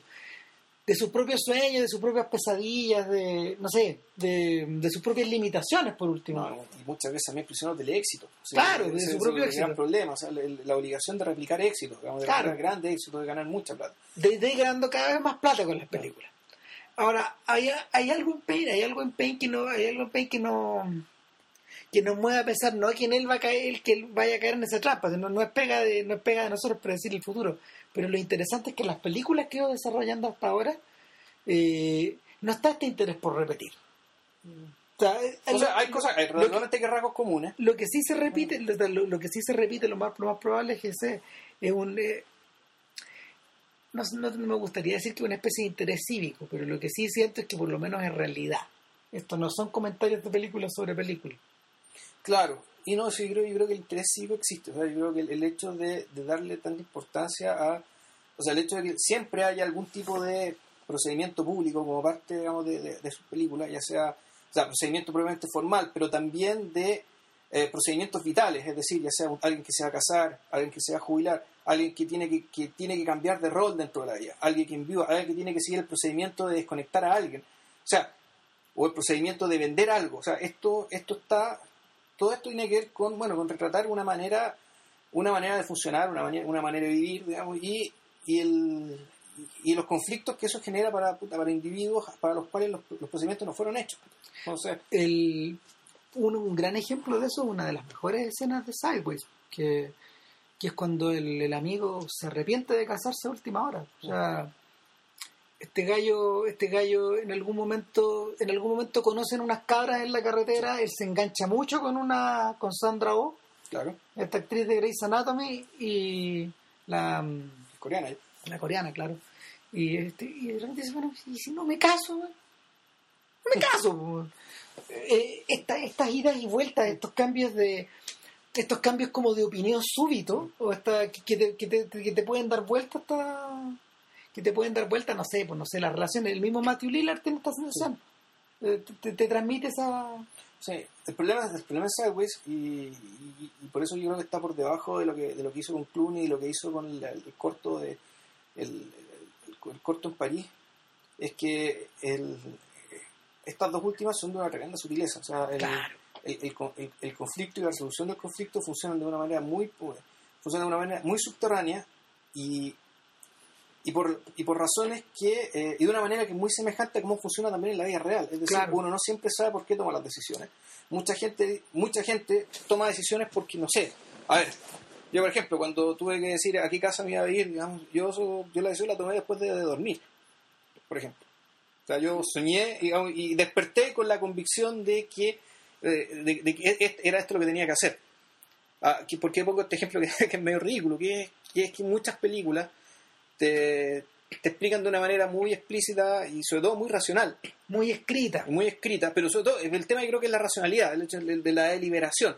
de sus propios sueños, de sus propias pesadillas, de no sé, de, de sus propias limitaciones por último. No, y muchas veces también prisioneros del éxito. O sea, Claro, de su propio es el gran éxito. problema, o sea, la, la obligación de replicar éxito, digamos, de Claro. replicar grandes éxitos, de ganar mucha plata. de, de ir ganando cada vez más plata con las películas. Ahora, hay, hay algo en Payne, hay algo en Payne que no, hay algo en Payne que no que nos mueve a pensar no que en él va a caer, que él vaya a caer en esa trampa, no, no es pega de, no es pega de nosotros predecir el futuro. Pero lo interesante es que las películas que he ido desarrollando hasta ahora eh, no está este interés por repetir. O sea, eh, O lo- sea, hay cosas, hay que- realmente que rasgos comunes. lo que sí se repite, lo, lo- lo que sí se repite, lo más, lo más probable es que ese es un eh, no, no- me gustaría decir que una especie de interés cívico, pero lo que sí siento es que por lo menos es realidad. Esto no son comentarios de películas sobre películas. Claro, y no, sí, yo creo, yo creo que el interés cívico existe. O sea, yo creo que el, hecho de, darle tanta importancia a. O sea, el hecho de que siempre haya algún tipo de procedimiento público como parte, digamos, de, de, de sus películas, ya sea, o sea, procedimiento probablemente formal, pero también de eh, procedimientos vitales, es decir, ya sea alguien que se va a casar, alguien que se va a jubilar, alguien que tiene que, que tiene que cambiar de rol dentro de la vida, alguien que envió, alguien que tiene que seguir el procedimiento de desconectar a alguien. O sea, o el procedimiento de vender algo. O sea, esto, esto está, todo esto tiene que ver con, bueno, con retratar una manera, una manera de funcionar, una manera, una manera de vivir, digamos, y, y el y los conflictos que eso genera para, para individuos para los cuales los, los procedimientos no fueron hechos. Entonces, El, un, un gran ejemplo de eso es una de las mejores escenas de Sideways, que, que es cuando el, el amigo se arrepiente de casarse a última hora. O sea, este gallo, este gallo en algún momento, en algún momento conocen unas cabras en la carretera, él se engancha mucho con una, con Sandra Oh, claro, esta actriz de Grey's Anatomy y la, coreana. la coreana, claro. Y, este, y de repente dice, bueno, ¿y si no me caso? No me caso. Eh, esta- estas idas y vueltas, estos cambios de estos cambios como de opinión súbito o esta, que, que te, que, te, que te pueden dar vuelta hasta que te pueden dar vuelta no sé pues no sé las relaciones el mismo Matthew Lillard tiene esta sensación Eh, te, te- te transmite esa Sí, el problema, el problema es Sideways y, y- y por eso yo creo que está por debajo de lo que, de lo que hizo con Clooney y lo que hizo con el, el corto de el, el- el corto en París es que estas dos últimas son de una tremenda sutileza. O sea, el, Claro. el, el con- el- el conflicto y la resolución del conflicto funcionan de una manera muy pura, funcionan de una manera muy subterránea y, y, por, y por razones que, eh, y de una manera que es muy semejante a cómo funciona también en la vida real. Es decir, Claro. uno no siempre sabe por qué toma las decisiones. Mucha gente, mucha gente toma decisiones porque, no sé, a ver, yo por ejemplo, cuando tuve que decir a qué casa me iba a ir, digamos, yo, yo la decisión la tomé después de, de dormir, por ejemplo. O sea, yo soñé digamos, y desperté con la convicción de que, eh, de, de que e- era esto lo que tenía que hacer. Ah, ¿Por qué pongo este ejemplo que, que es medio ridículo? Que es, que es que muchas películas te, te explican de una manera muy explícita y sobre todo muy racional, muy escrita muy escrita, pero sobre todo el tema yo creo que es la racionalidad, el hecho de, de la deliberación.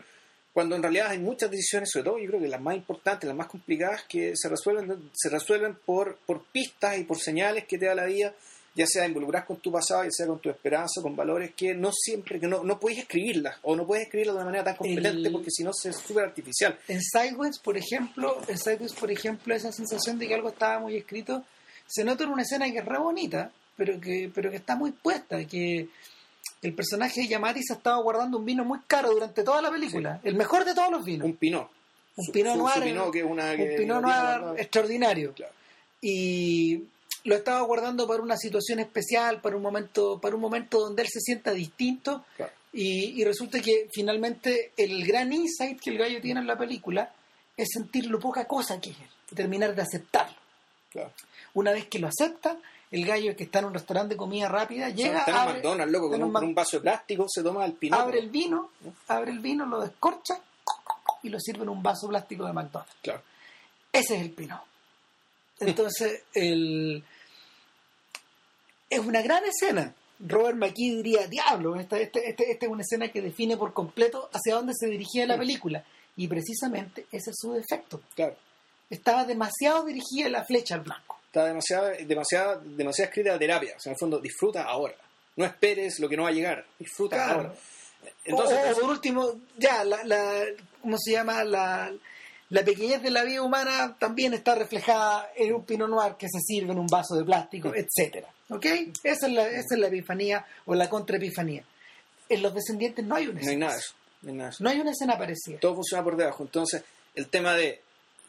Cuando en realidad hay muchas decisiones, sobre todo yo creo que las más importantes, las más complicadas, que se resuelven, se resuelven por, por pistas y por señales que te da la vida, ya sea involucradas con tu pasado, ya sea con tu esperanza, con valores que no siempre, que no, no puedes escribirlas, o no puedes escribirlas de una manera tan competente El- porque si no es súper artificial. En Sideways, por ejemplo, en Sideways, por ejemplo, esa sensación de que algo estaba muy escrito se nota en una escena que es re bonita, pero que, pero que está muy puesta, que el personaje de Yamati se estaba guardando un vino muy caro durante toda la película, el mejor de todos los vinos, Un pinot. Un Pinot Noir, pinot, que un Pinot Noir extraordinario. Claro. Y, lo estaba guardando para una situación especial, para un momento, para un momento donde él se sienta distinto. Claro. Y, y resulta que finalmente el gran insight que el gallo tiene en la película es sentir lo poca cosa que es él terminar de aceptarlo. Claro. Una vez que lo acepta, el gallo que está en un restaurante de comida rápida llega, está en abre, McDonald's, loco, con un, un con un vaso de plástico, se toma el pino. abre el vino, abre el vino, lo descorcha y lo sirve en un vaso plástico de McDonald's. Claro. Ese es el Pinot. Entonces, el... es una gran escena. Robert McKee diría, diablo, esta, esta, esta- esta es una escena que define por completo hacia dónde se dirigía la película. Y precisamente ese es su defecto. Claro. Estaba demasiado dirigida la flecha al blanco. Está demasiado, demasiado, demasiado escrita la terapia. O sea, en el fondo, disfruta ahora. No esperes lo que no va a llegar. Disfruta Claro. ahora. Entonces, o, o por último, ya, la, la, ¿cómo se llama? La, la pequeñez de la vida humana también está reflejada en un Pinot Noir que se sirve en un vaso de plástico, etcétera. ¿Ok? Esa es la, esa es la epifanía o la contraepifanía. En Los Descendientes no hay una no hay escena. nada eso. No hay nada eso. No hay una escena parecida. Todo funciona por debajo. Entonces, el tema de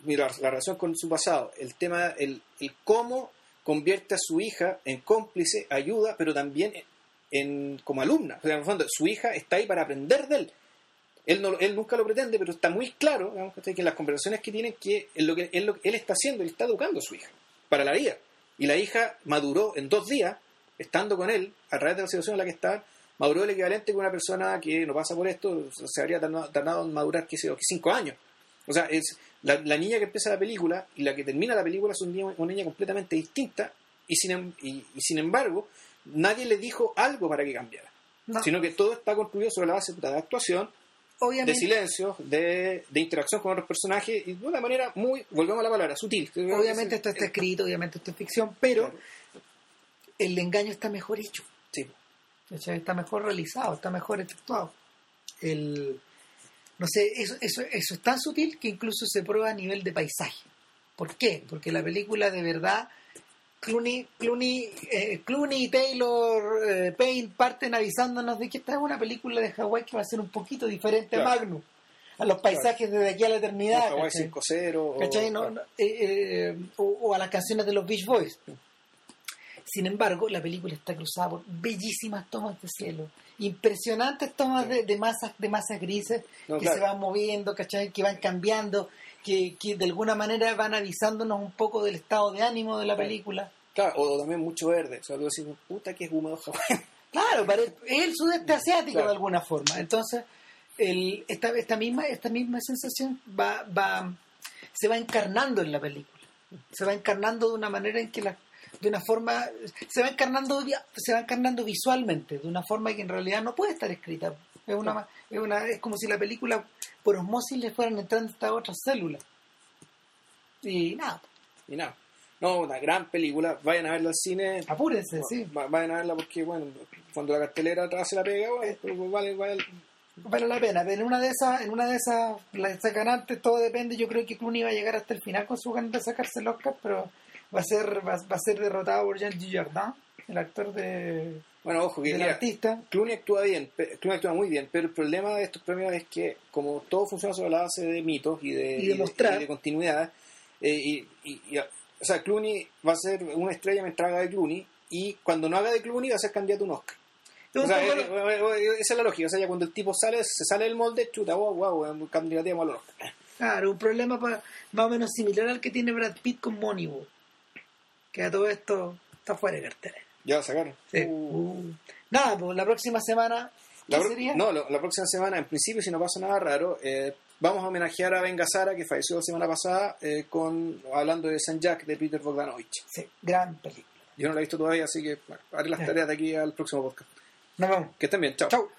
mira, la relación con su pasado, el tema, el, el cómo convierte a su hija en cómplice, ayuda, pero también en, como alumna. O sea, en el fondo, su hija está ahí para aprender de él. Él, no, él nunca lo pretende, pero está muy claro digamos, que en las conversaciones que tienen que él, lo que él, lo él está haciendo, él está educando a su hija para la vida. Y la hija maduró en dos días, estando con él, a través de la situación en la que está, maduró el equivalente que una persona que no pasa por esto se habría tardado, en madurar, qué sé yo, cinco años. O sea, es la, la niña que empieza la película y la que termina la película es un niño- una niña completamente distinta y sin, em- y, y sin embargo nadie le dijo algo para que cambiara. No. Sino que todo está construido sobre la base de actuación, de silencio, de, de interacción con otros personajes y de una manera muy, volvemos a la palabra, sutil. obviamente esto está escrito, obviamente esto es ficción, pero el engaño está mejor hecho. Sí, ¿cachai? Está mejor realizado, está mejor efectuado. El, no sé, eso, eso, eso es tan sutil que incluso se prueba a nivel de paisaje. ¿Por qué? Porque la película de verdad, Clooney, Clooney, eh, Clooney y Taylor eh, Payne parten avisándonos de que esta es una película de Hawái que va a ser un poquito diferente Claro. a Magnum, a los paisajes desde aquí a la eternidad. Hawái ¿cachai? 5-0 o- ¿Cachai? No, no, eh, eh, o, o a las canciones de los Beach Boys. Sin embargo, la película está cruzada por bellísimas tomas de cielo, impresionantes tomas de, de masas de masas grises No, que claro. se van moviendo, ¿cachai? que van cambiando, que, que de alguna manera van avisándonos un poco del estado de ánimo de la película. Claro, o también mucho verde. O sea, tú decís, puta que es húmedo Hawái. Claro, para el- es el sudeste asiático Claro. de alguna forma. Entonces, el, esta, esta, misma, esta misma sensación va, va, se va encarnando en la película. Se va encarnando de una manera en que la, de una forma, se va encarnando, se va encarnando visualmente, de una forma que en realidad no puede estar escrita. Es una, es una, es como si la película por osmosis le fueran entrando estas otras células. Y nada, Y nada. No, una gran película. Vayan a verla al cine. apúrense, sí. Va- Vayan a verla porque, bueno, cuando la cartelera atrás se la pega, bueno, pues, pues, vale, vale. vale la pena, pero en una de esas, en una de esas, la sacan antes, todo depende, yo creo que Clooney va a llegar hasta el final con su ganas de sacarse el Oscar, pero va a ser, va, va a ser derrotado por Jean Dujardin, el actor de, Bueno, ojo, que del mira, artista. Clooney actúa bien, Clooney actúa muy bien, pero el problema de estos premios es que, como todo funciona sobre la base de mitos y de, Y de mostrar. y de continuidad, eh, y, o sea, Clooney va a ser una estrella mientras haga de Clooney, y cuando no haga de Clooney va a ser candidato a un Oscar. O sea, eh, eh, esa es la lógica. O sea, ya cuando el tipo sale, se sale del molde, chuta, wow, wow, candidateamos al Oscar. claro, un problema pa- más o menos similar al que tiene Brad Pitt con Moneyball, que a todo esto está fuera de cartera. Ya sacaron. Sí. Uh. Uh. Nada, pues la próxima semana, ¿qué La sería? No, la próxima semana, en principio, si no pasa nada raro, eh, vamos a homenajear a Ben Gazzara, que falleció la semana pasada, eh, con hablando de San Jack de Peter Bogdanovich. Sí, gran película. Yo no la he visto todavía, así que bueno, haré las tareas de aquí al próximo podcast. Nos vemos. Que estén bien, chao. Chau.